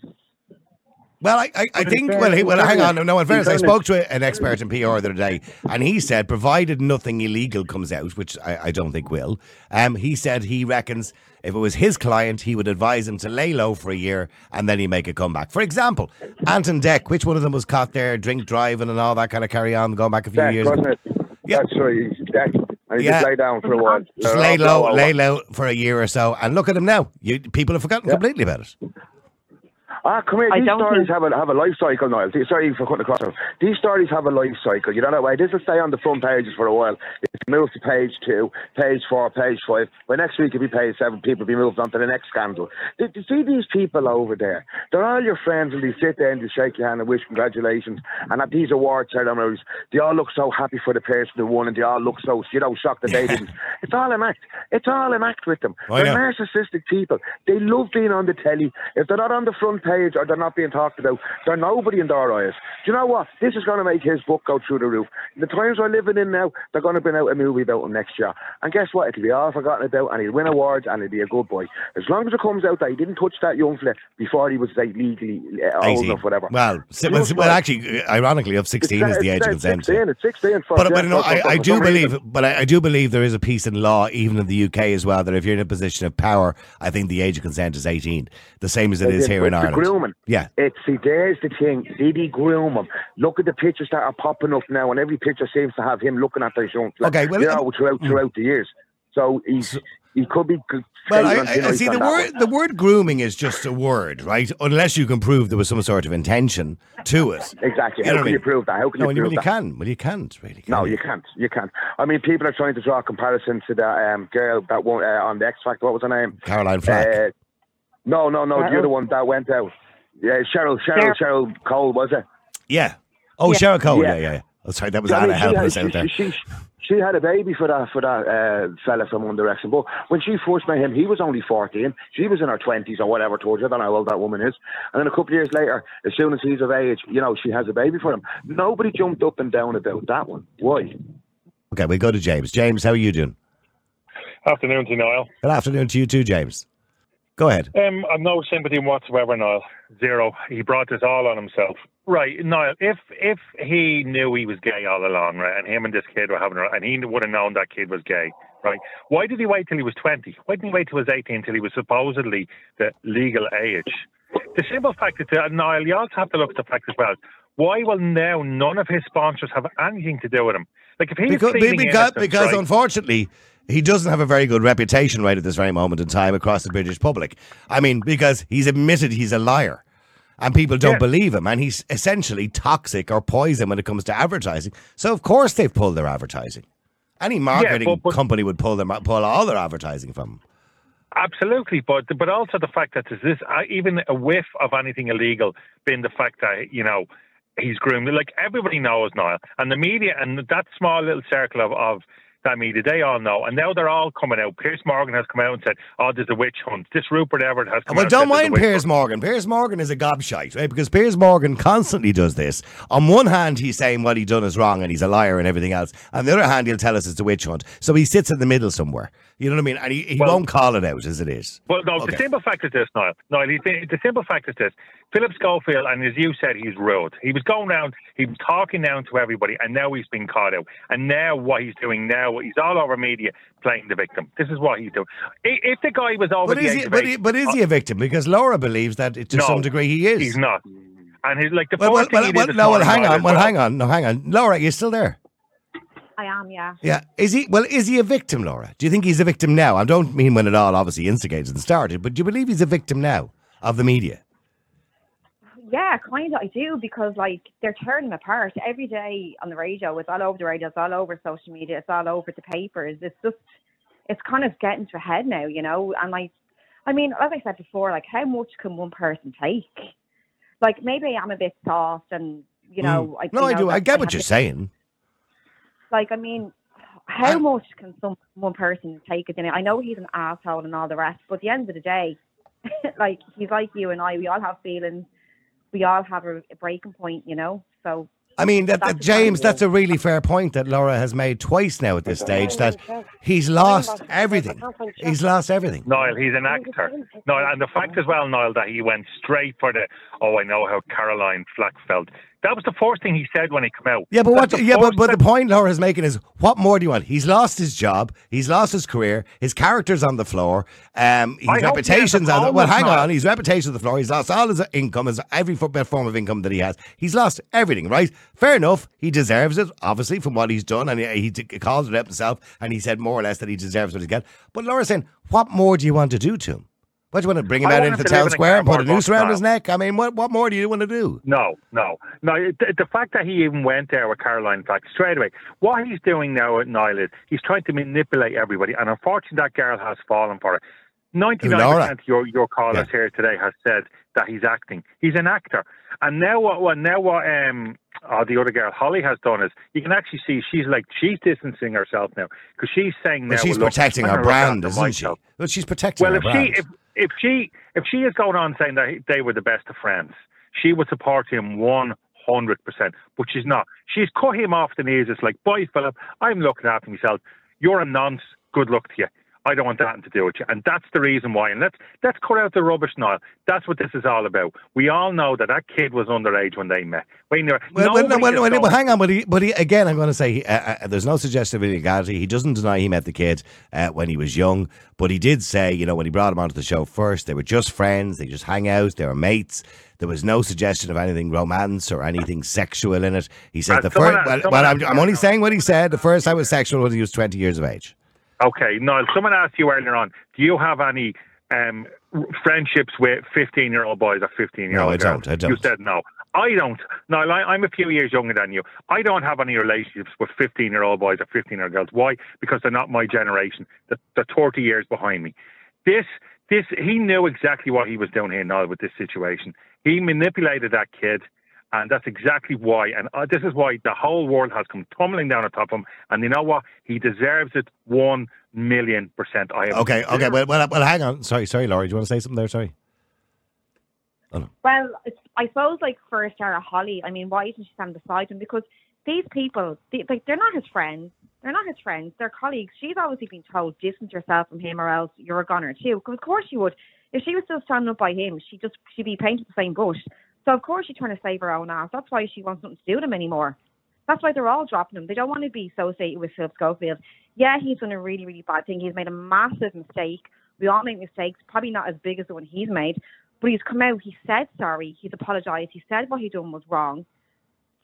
Well, I, I, I think. Well, he, well, hang on. No, in in fairness, I spoke to an expert in PR the other day, and he said, provided nothing illegal comes out, which I, I don't think will, um, he said he reckons if it was his client, he would advise him to lay low for a year and then he make a comeback. For example, Ant and Dec, which one of them was caught there drink driving and all that kind of carry on, going back a few Dec, years? wasn't it? That's right. he's Dec. And he Yeah. just lay down for a while. Just Uh, lay low, lay low for a year or so, and look at him now. You people have forgotten completely about it. Ah, come here. These stories think- have a have a life cycle, Niall. These- Sorry for cutting across. them. These stories have a life cycle. You know that way. This will stay on the front pages for a while. It moves to page two, page four, page five. By next week, it'll be page seven. People will be moved on to the next scandal. Do you see these people over there? They're all your friends, and they sit there and they shake your hand and wish congratulations. And at these award ceremonies, they all look so happy for the person who won, and they all look so you know shocked that they didn't. It's all an act. It's all an act with them. I They're know. narcissistic people. They love being on the telly. If they're not on the front page page or they're not being talked about. They're nobody in their eyes. Do you know what? This is going to make his book go through the roof. The times we're living in now, they're going to bring out a movie about him next year. And guess what? It'll be all forgotten about and he'll win awards and he'll be a good boy. As long as it comes out that he didn't touch that young fella before he was like legally uh, old 18. enough, whatever. Well, si- well, well, actually, uh, ironically, of 16 It's- is the age of consent. 16, it's 16 for But, but no, I, I do believe, but I, I do believe there is a piece in law, even in the UK as well, that if you're in a position of power, I think the age of consent is 18, the same as it is here in Ireland. Grooming. Yeah. It's see, there's the thing. Did he groom him? Look at the pictures that are popping up now, and every picture seems to have him looking at this young fella. Okay, well, you know, throughout throughout the years. So he's he could be. Well, I, skating on thin I, I see the word. one. The word grooming is just a word, right? Unless you can prove there was some sort of intention to it. Exactly. You How can I you prove that? How can No, you well, prove you that? can. Well, you can't really. Can No, you? you can't. You can't. I mean, people are trying to draw a comparison to that um, girl that won uh, on the X Factor. What was her name? Caroline Flack. Uh, no, no, no. The Cheryl? other one that went out. Yeah, Cheryl, Cheryl, Cheryl Cole, was it? Yeah. Oh, Yeah. Cheryl Cole. Yeah, Yeah. yeah. yeah. Oh, sorry, that was I mean, Anna she helpless had- out there. She, she, she had a baby for that for that uh, fella from One Direction. But when she first met him, he was only 14. She was in her 20s or whatever, told you. I don't know how old that woman is. And then a couple of years later, as soon as he's of age, you know, she has a baby for him. Nobody jumped up and down about that one. Why? Okay, we go to James. James, how are you doing? Afternoon to you, Niall. Good afternoon to you too, James. Go ahead. Um, I've no sympathy whatsoever, Niall. Zero. He brought this all on himself. Right, Niall. If if he knew he was gay all along, right, and him and this kid were having, a, and he would have known that kid was gay, right? Why did he wait till he was twenty? Why didn't he wait till he was eighteen, till he was supposedly the legal age? The simple fact is, that, Niall, you also have to look at the fact as well. Why will now none of his sponsors have anything to do with him? Like if he's because because, innocence, because right, unfortunately he doesn't have a very good reputation right at this very moment in time across the British public. I mean, because he's admitted he's a liar. And people don't Yeah. believe him, and he's essentially toxic or poison when it comes to advertising. So of course they've pulled their advertising. Any marketing but- but- company would pull them pull all their advertising from him. Absolutely, but but also the fact that there's this uh, even a whiff of anything illegal, being the fact that you know he's groomed. Like everybody knows now, and the media and that small little circle of, of that media, they all know, and now they're all coming out. Piers Morgan has come out and said, "Oh, there's a witch hunt." This Rupert Everett has come Well, out. don't "There's a mind Piers hunt." Morgan. Piers Morgan is a gobshite, right? Because Piers Morgan constantly does this. On one hand, he's saying what he done is wrong and he's a liar and everything else. On the other hand, he'll tell us it's a witch hunt. So he sits in the middle somewhere. You know what I mean? And he, he Well- won't call it out as it is. Well, no, Okay. the simple fact is this, Niall. Niall, the, the simple fact is this. Philip Schofield, and as you said, he's rude. He was going around, he was talking down to everybody, and now he's been caught out. And now what he's doing now, he's all over media playing the victim. This is what he's doing. If the guy was over But the is, he, but, he, but is he a victim? Because Laura believes that to No, some degree he is. He's not. And he's like the Well, well, well, well, no, well, hang on. is Well, hang on. No, hang on. Laura, you still there? I am, yeah. Yeah. Is he? Well, is he a victim, Laura? Do you think he's a victim now? I don't mean when it all obviously instigated and started, but do you believe he's a victim now of the media? Yeah, kind of. I do because like they're tearing them apart every day on the radio. It's all over the radio. It's all over social media. It's all over the papers. It's just, it's kind of getting to a head now, you know. And like, I mean, as I said before, like how much can one person take? Like maybe I am a bit soft, and you know, Mm. I no, you I do. I get what you're saying. Like, I mean, how much can some one person take it? in? I know he's an asshole and all the rest, but at the end of the day, like he's like you and I. We all have feelings. We all have a, a breaking point, you know. So I mean, that, that James, that's a really fair point that Laura has made twice now at this stage. That he's lost everything. He's lost everything. Niall, he's an actor. Niall, and the fact as well, Niall, that he went straight for the, oh, I know how Caroline Flack felt. That was the first thing he said when he came out. Yeah, but what? That's the Yeah, but, but the point Laura is making is, what more do you want? He's lost his job. He's lost his career. His character's on the floor. Um, his I reputation's on. The, well, hang Niall. on. His reputation's on the floor. He's lost all his income, his every fo- form of income that he has. He's lost everything. Right? Fair enough. He deserves it, obviously, from what he's done, and he, he called it out himself, and he said more or less that he deserves what he's got. But Laura's saying, what more do you want to do to him? What do you want to bring him out into him the to live town square and put a noose around Niall. his neck? I mean, what what more do you want to do? No, no, no. The, the fact that he even went there with Caroline Flack straight away. What he's doing now at is he's trying to manipulate everybody, and unfortunately, that girl has fallen for it. Ninety nine percent of your your callers here today has said that he's acting. He's an actor, and now what? what now what? Um, oh, the other girl Holly has done is you can actually see she's like she's distancing herself now because she's saying Well, now she's well, protecting I'm her brand, isn't she? Well, she's protecting Well, her if brand. she if if she if she is going on saying that they were the best of friends, she would support him one hundred percent. But she's not. She's cut him off the knees. It's like, boy, Philip, I'm looking after myself. You're a nonce. Good luck to you. I don't want that to do with you. And that's the reason why. And let's let's cut out the rubbish now. That's what this is all about. We all know that that kid was underage when they met. When they were, Well, well, no, well, well, hang on, but he, but he, again, I'm going to say uh, uh, there's no suggestion of illegality. He doesn't deny he met the kid uh, when he was young, but he did say, you know, when he brought him onto the show first, they were just friends, they just hang out, they were mates. There was no suggestion of anything romance or anything sexual in it. He said And the first. well I'm, I'm only saying what he said. The first time was sexual when he was 20 years of age. Okay, Niall, someone asked you earlier on, do you have any um, friendships with 15 year old boys or 15 year old girls? No, I don't, I don't. You said no. I don't. Niall, I, I'm a few years younger than you. I don't have any relationships with 15 year old boys or 15 year old girls. Why? Because they're not my generation. They're, they're 30 years behind me. This, this, he knew exactly what he was doing here, Niall, with this situation. He manipulated that kid. And that's exactly why. And uh, this is why the whole world has come tumbling down on top of him. And you know what? He deserves it one million percent. I have Okay, okay. Well, well, well, hang on. Sorry, sorry, Laurie. Do you want to say something there? Sorry. Well, I suppose like for Sarah Holly, I mean, why isn't she standing beside him? Because these people, they, like, they're not his friends. They're not his friends. They're colleagues. She's obviously been told distance yourself from him, or else you're a goner too. Because of course she would. If she was still standing up by him, she just she'd be painted the same bush. So of course she's trying to save her own ass. That's why she wants nothing to do with him anymore. That's why they're all dropping him. They don't want to be associated with Philip Schofield. Yeah, he's done a really, really bad thing. He's made a massive mistake. We all make mistakes, probably not as big as the one he's made. But he's come out, he said sorry, he's apologised, he said what he done was wrong.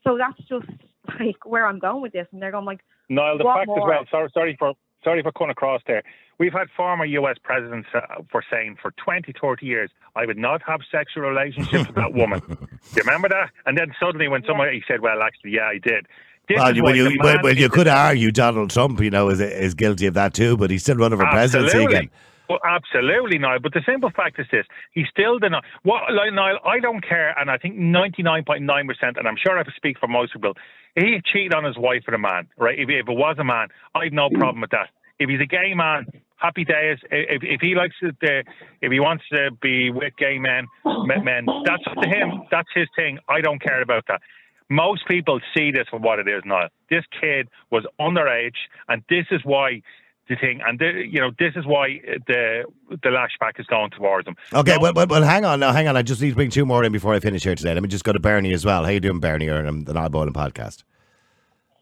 So that's just like where I'm going with this. And they're going like, Niall, the fact more? as well. Sorry, sorry for sorry for coming across there. We've had former U.S. presidents uh, for saying for 20, 30 years, I would not have sexual relationships with that woman. Do you remember that? And then suddenly, when somebody he said, "Well, actually, yeah, I did." This Well, you, well, you, well, well, you could argue Donald Trump, you know, is is guilty of that too, but he's still running for presidency Absolutely. again. Well, absolutely, Niall. But the simple fact is this: he still did not. What, like, Niall? I don't care, and I think ninety-nine point nine percent, and I'm sure I speak for most people. He cheated on his wife with a man, right? If, if it was a man, I've no problem with that. If he's a gay man, happy days. If, if he likes it, uh, if he wants to be with gay men, men, men, that's up to him. That's his thing. I don't care about that. Most people see this for what it is now. This kid was underage, and this is why the thing, and the, you know, this is why the the lashback is going towards him. Okay, well, well, well, hang on now, hang on. I just need to bring two more in before I finish here today. Let me just go to Bernie as well. How you doing, Bernie, or um, the Niall Boylan podcast?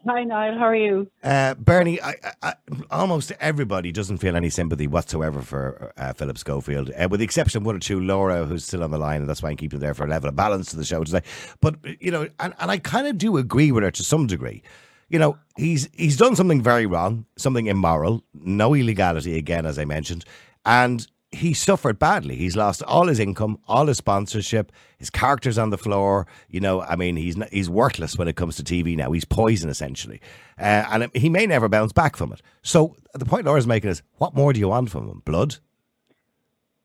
Hi, Niall. How are you? Uh, Bernie, I, I, I, almost everybody doesn't feel any sympathy whatsoever for uh, Philip Schofield, uh, with the exception of one or two. Laura, who's still on the line, and that's why I'm keeping there for a level of balance to the show today. But you know, and, and I kind of do agree with her to some degree. You know, he's he's done something very wrong, something immoral, no illegality again, as I mentioned, and he suffered badly. He's lost all his income, all his sponsorship, his character's on the floor. You know, I mean, he's he's worthless when it comes to TV now. He's poison essentially, uh, and he may never bounce back from it. So the point Laura's making is, what more do you want from him? Blood?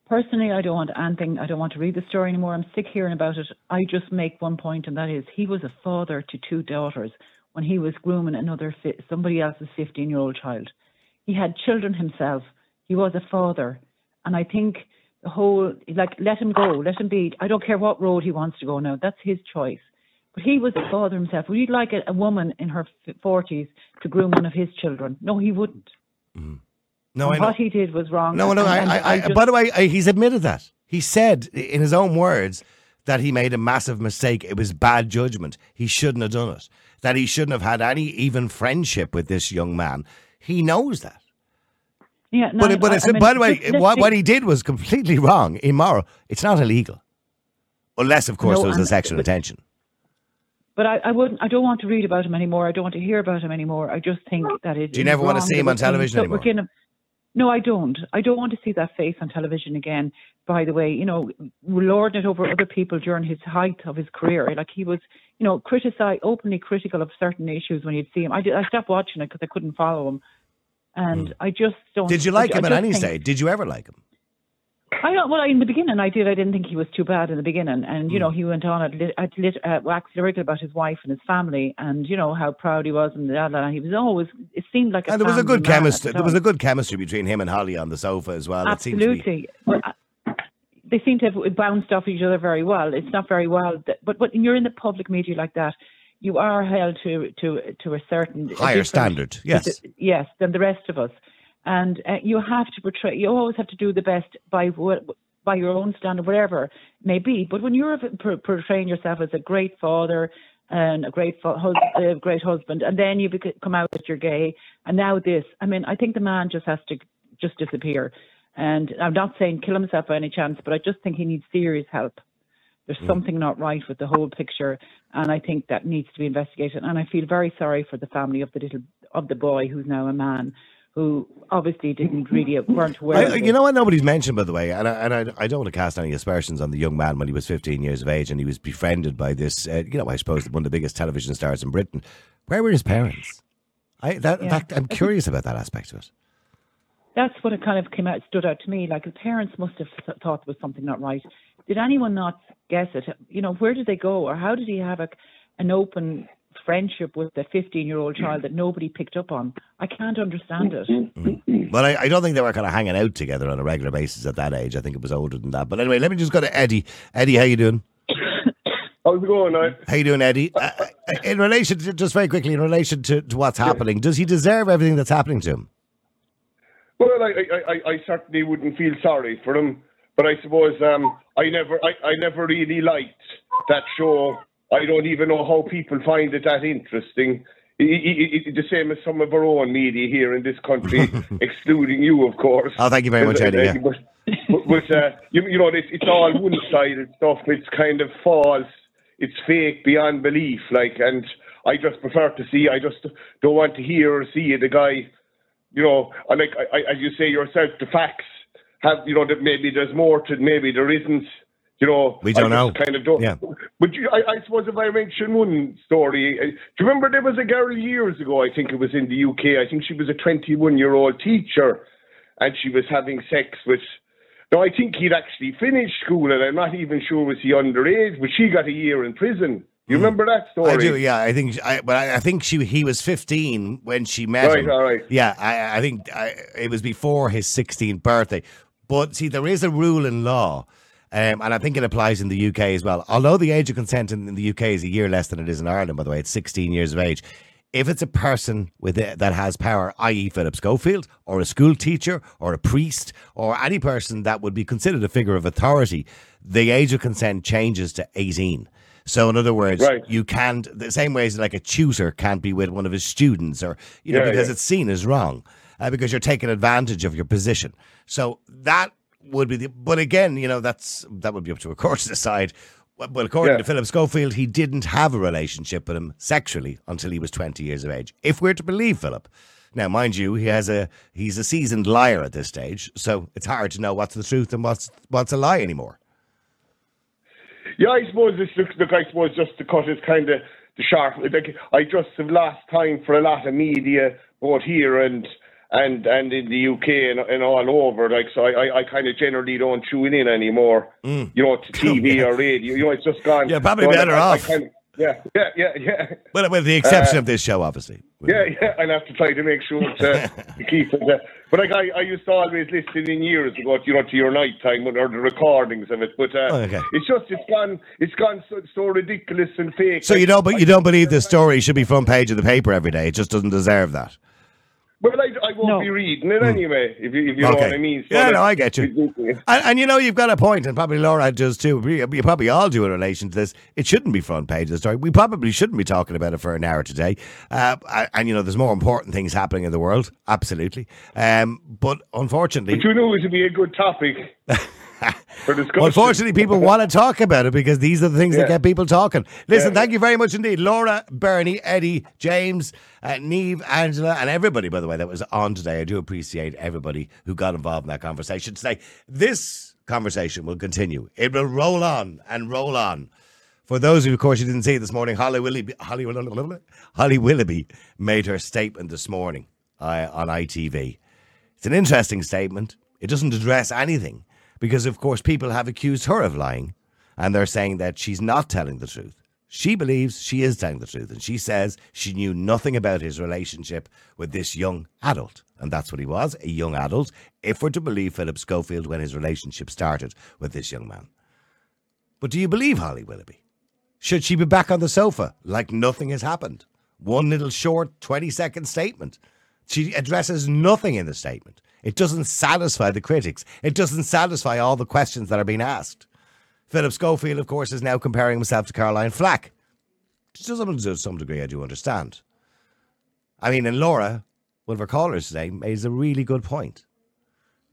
Personally, I don't want anything. I don't want to read the story anymore. I'm sick hearing about it. I just make one point, and that is he was a father to two daughters when he was grooming another fi- somebody else's 15 year old child. He had children himself. He was a father, and I think the whole like let him go, let him be. I don't care what road he wants to go now. That's his choice. But he was a father himself. Would you like a, a woman in her f- 40s to groom one of his children? No, he wouldn't. Mm. No, And I know. what he did was wrong. No, no. And- I, I, I, just- by the way, I, he's admitted that. He said in his own words that he made a massive mistake. It was bad judgment. He shouldn't have done it. That he shouldn't have had any even friendship with this young man. He knows that. Yeah, no, but but I- it's, I mean, by the way, what, what he did was completely wrong, immoral. It's not illegal, unless of course No, there was a sexual but- intention. But I, I wouldn't. I don't want to read about him anymore. I don't want to hear about him anymore. I just think that it. Do you never want to see him on television anymore? No, I don't. I don't want to see that face on television again. By the way, you know, lording it over other people during his height of his career, like he was, you know, criticize openly critical of certain issues when you'd see him. I, did, I stopped watching it because I couldn't follow him, and hmm. I just don't. Did you like I him at any think- stage? Did you ever like him? I don't. Well, in the beginning, I did. I didn't think he was too bad in the beginning, and you know, Hmm. he went on at, lit, at lit, uh, wax lyrical about his wife and his family, and you know how proud he was, and da. he was always. It seemed like a And there was a good chemistry. There was a good chemistry between him and Holly on the sofa as well. It seemed to be- Absolutely. Uh, they seem to have bounced off each other very well. It's not very well, that, but but when you're in the public media like that, you are held to to to a certain Higher standard, yes. yes, than the rest of us, and uh, you have to portray. You always have to do the best by what by your own standard, whatever it may be. But when you're portraying yourself as a great father and a great hus- a great husband, and then you come out that you're gay, and now this. I mean, I think the man just has to just disappear. And I'm not saying kill himself by any chance, but I just think he needs serious help. There's something not right with the whole picture, and I think that needs to be investigated. And I feel very sorry for the family of the little of the boy who's now a man, who obviously didn't really weren't aware. I, you know what nobody's mentioned, by the way, and I, and I, I don't want to cast any aspersions on the young man when he was 15 years of age and he was befriended by this, uh, you know, I suppose one of the biggest television stars in Britain. Where were his parents? I, that, in Yeah. fact, I'm curious about that aspect of it. that's what it kind of came out stood out to me. Like the parents must have thought there was something not right. Did anyone not guess it? You know, where did they go, or how did he have a, an open friendship with a 15 year old child that nobody picked up on? I can't understand it. But I, I don't think they were kind of hanging out together on a regular basis at that age. I think it was older than that. But anyway, let me just go to Eddie. Eddie, how you doing? How's it going now? How you doing, Eddie? Uh, uh, in relation to, just very quickly, in relation to, to what's happening, does he deserve everything that's happening to him? Well, I, I, I, I certainly wouldn't feel sorry for him, but I suppose um, I never, I, I never really liked that show. I don't even know how people find it that interesting. I- I- I- the same as some of our own media here in this country, excluding you, of course. Oh, thank you very much, Uh, Eddie, yeah. But, but, but uh, you, you know, it's, it's all one-sided stuff. It's kind of false. It's fake beyond belief. Like, and I just prefer to see. I just don't want to hear or see the guy. You know, like I, I- as you say yourself, the facts have. You know, that maybe there's more to. Maybe there isn't. You know, We don't know. Kind of don't. Yeah. But you, I, I suppose if I mention one story, uh, do you remember there was a girl years ago? I think it was in the UK. I think she was a 21 year old teacher, and she was having sex with. No, I think he'd actually finished school, and I'm not even sure was he underage, but she got a year in prison. You remember that story? Hmm. I do, yeah. I think, I, but I, I think she he was 15 when she met Right, him. all right. Yeah, I, I think I, it was before his 16th birthday. But see, there is a rule in law, um, and I think it applies in the UK as well. Although the age of consent in, in the UK is a year less than it is in Ireland, by the way, it's 16 years of age. If it's a person with it, that has power, i.e., Philip Schofield, or a school teacher, or a priest, or any person that would be considered a figure of authority, the age of consent changes to 18. So, in other words, Right. you can't, the same way as like a tutor can't be with one of his students, or, you know, Yeah, because yeah. it's seen as wrong, uh, because you're taking advantage of your position. So, that would be the, but again, you know, that's, that would be up to a court to decide. Well, according Yeah. to Philip Schofield, he didn't have a relationship with him sexually until he was 20 years of age. If we're to believe Philip. Now, mind you, he has a he's a seasoned liar at this stage, so it's hard to know what's the truth and what's what's a lie anymore. Yeah, I suppose this looks look. I suppose just to cut it kind of the sharp. Like I just have lost time for a lot of media, both here and and and in the UK and, and all over. Like so, I I, I kind of generally don't tune in anymore. You know, to TV Yeah. or radio. You know, it's just gone. You're probably like, better I- I off. kind of- yeah, yeah, yeah, yeah. Well, with the exception Uh, of this show, obviously. Yeah, yeah, I'll have to try to make sure to, to keep it. Uh, but like I, I used to always listen in years ago, you know, to your night time or the recordings of it. But uh, Oh, okay. it's just it's gone, it's gone so, so ridiculous and fake. So you don't, but you don't believe this story should be front page of the paper every day. It just doesn't deserve that. Well, I, I won't be reading it anyway, if you, if you know Hmm. What I mean. Yeah, no, I get you. And, and you know, you've got a point, and probably Laura does too. We, you probably all do in relation to this. It shouldn't be front page of the story. We probably shouldn't be talking about it for an hour today. Uh, and, you know, there's more important things happening in the world. Absolutely. Um, but unfortunately. But you knew it would be a good topic for discussion. Unfortunately, people want to talk about it because these are the things that get people talking. Listen, Yeah. thank you very much indeed. Laura, Bernie, Eddie, James, uh, Neve, Angela, and everybody, by the way, that was on today. I do appreciate everybody who got involved in that conversation today. This conversation will continue, it will roll on and roll on. For those who, of course, you didn't see it this morning, Holly Willoughby, Holly, Holly Willoughby made her statement this morning uh, on ITV. It's an interesting statement. It doesn't address anything because, of course, people have accused her of lying and they're saying that she's not telling the truth. She believes she is telling the truth, and she says she knew nothing about his relationship with this young adult. And that's what he was, a young adult, if we're to believe Philip Schofield when his relationship started with this young man. But do you believe Holly Willoughby? Should she be back on the sofa like nothing has happened? One little short 20 second statement. She addresses nothing in the statement. It doesn't satisfy the critics. It doesn't satisfy all the questions that are being asked. Philip Schofield, of course, is now comparing himself to Caroline Flack. To some, degree, I do understand. I mean, and Laura, one of our callers today, made a really good point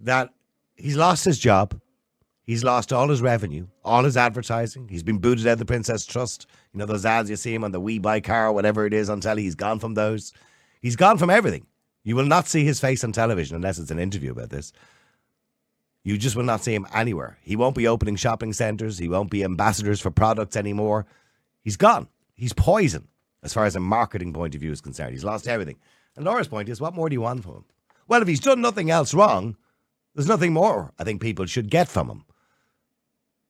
that he's lost his job. He's lost all his revenue, all his advertising. He's been booted out of the Prince's Trust. You know, those ads you see him on the We Buy Car whatever it is on telly. He's gone from those. He's gone from everything. You will not see his face on television unless it's an interview about this. You just will not see him anywhere. He won't be opening shopping centres. He won't be ambassadors for products anymore. He's gone. He's poison as far as a marketing point of view is concerned. He's lost everything. And Laura's point is, what more do you want from him? Well, if he's done nothing else wrong, there's nothing more I think people should get from him.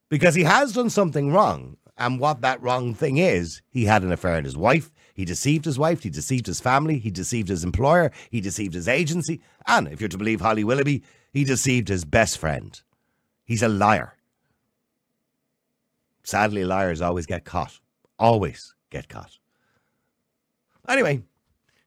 Because he has done something wrong. And what that wrong thing is, he had an affair with his wife. He deceived his wife. He deceived his family. He deceived his employer. He deceived his agency. And if you're to believe Holly Willoughby, he deceived his best friend. He's a liar. Sadly, liars always get caught. Always get caught. Anyway,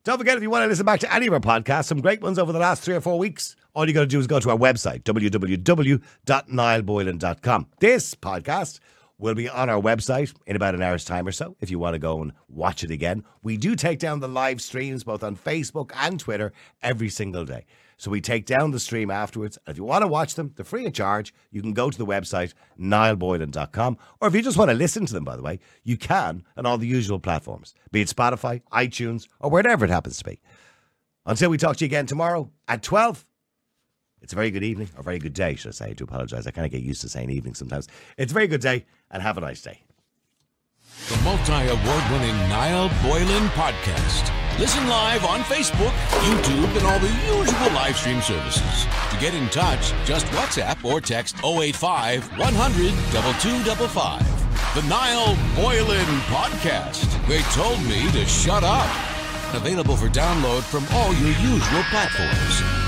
don't forget if you want to listen back to any of our podcasts, some great ones over the last three or four weeks, all you got to do is go to our website, www.niallboylan.com. This podcast will be on our website in about an hour's time or so if you want to go and watch it again. We do take down the live streams both on Facebook and Twitter every single day. So we take down the stream afterwards. And if you want to watch them, they're free of charge. You can go to the website, niallboylan.com. Or if you just want to listen to them, by the way, you can on all the usual platforms, be it Spotify, iTunes, or wherever it happens to be. Until we talk to you again tomorrow at 12, it's a very good evening, or very good day, should I say. I do apologize. I kind of get used to saying evening sometimes. It's a very good day, and have a nice day. The multi award winning Niall Boylan Podcast. Listen live on Facebook, YouTube, and all the usual live stream services. To get in touch, just WhatsApp or text 085 100 2255. The Niall Boylan Podcast. They told me to shut up. Available for download from all your usual platforms.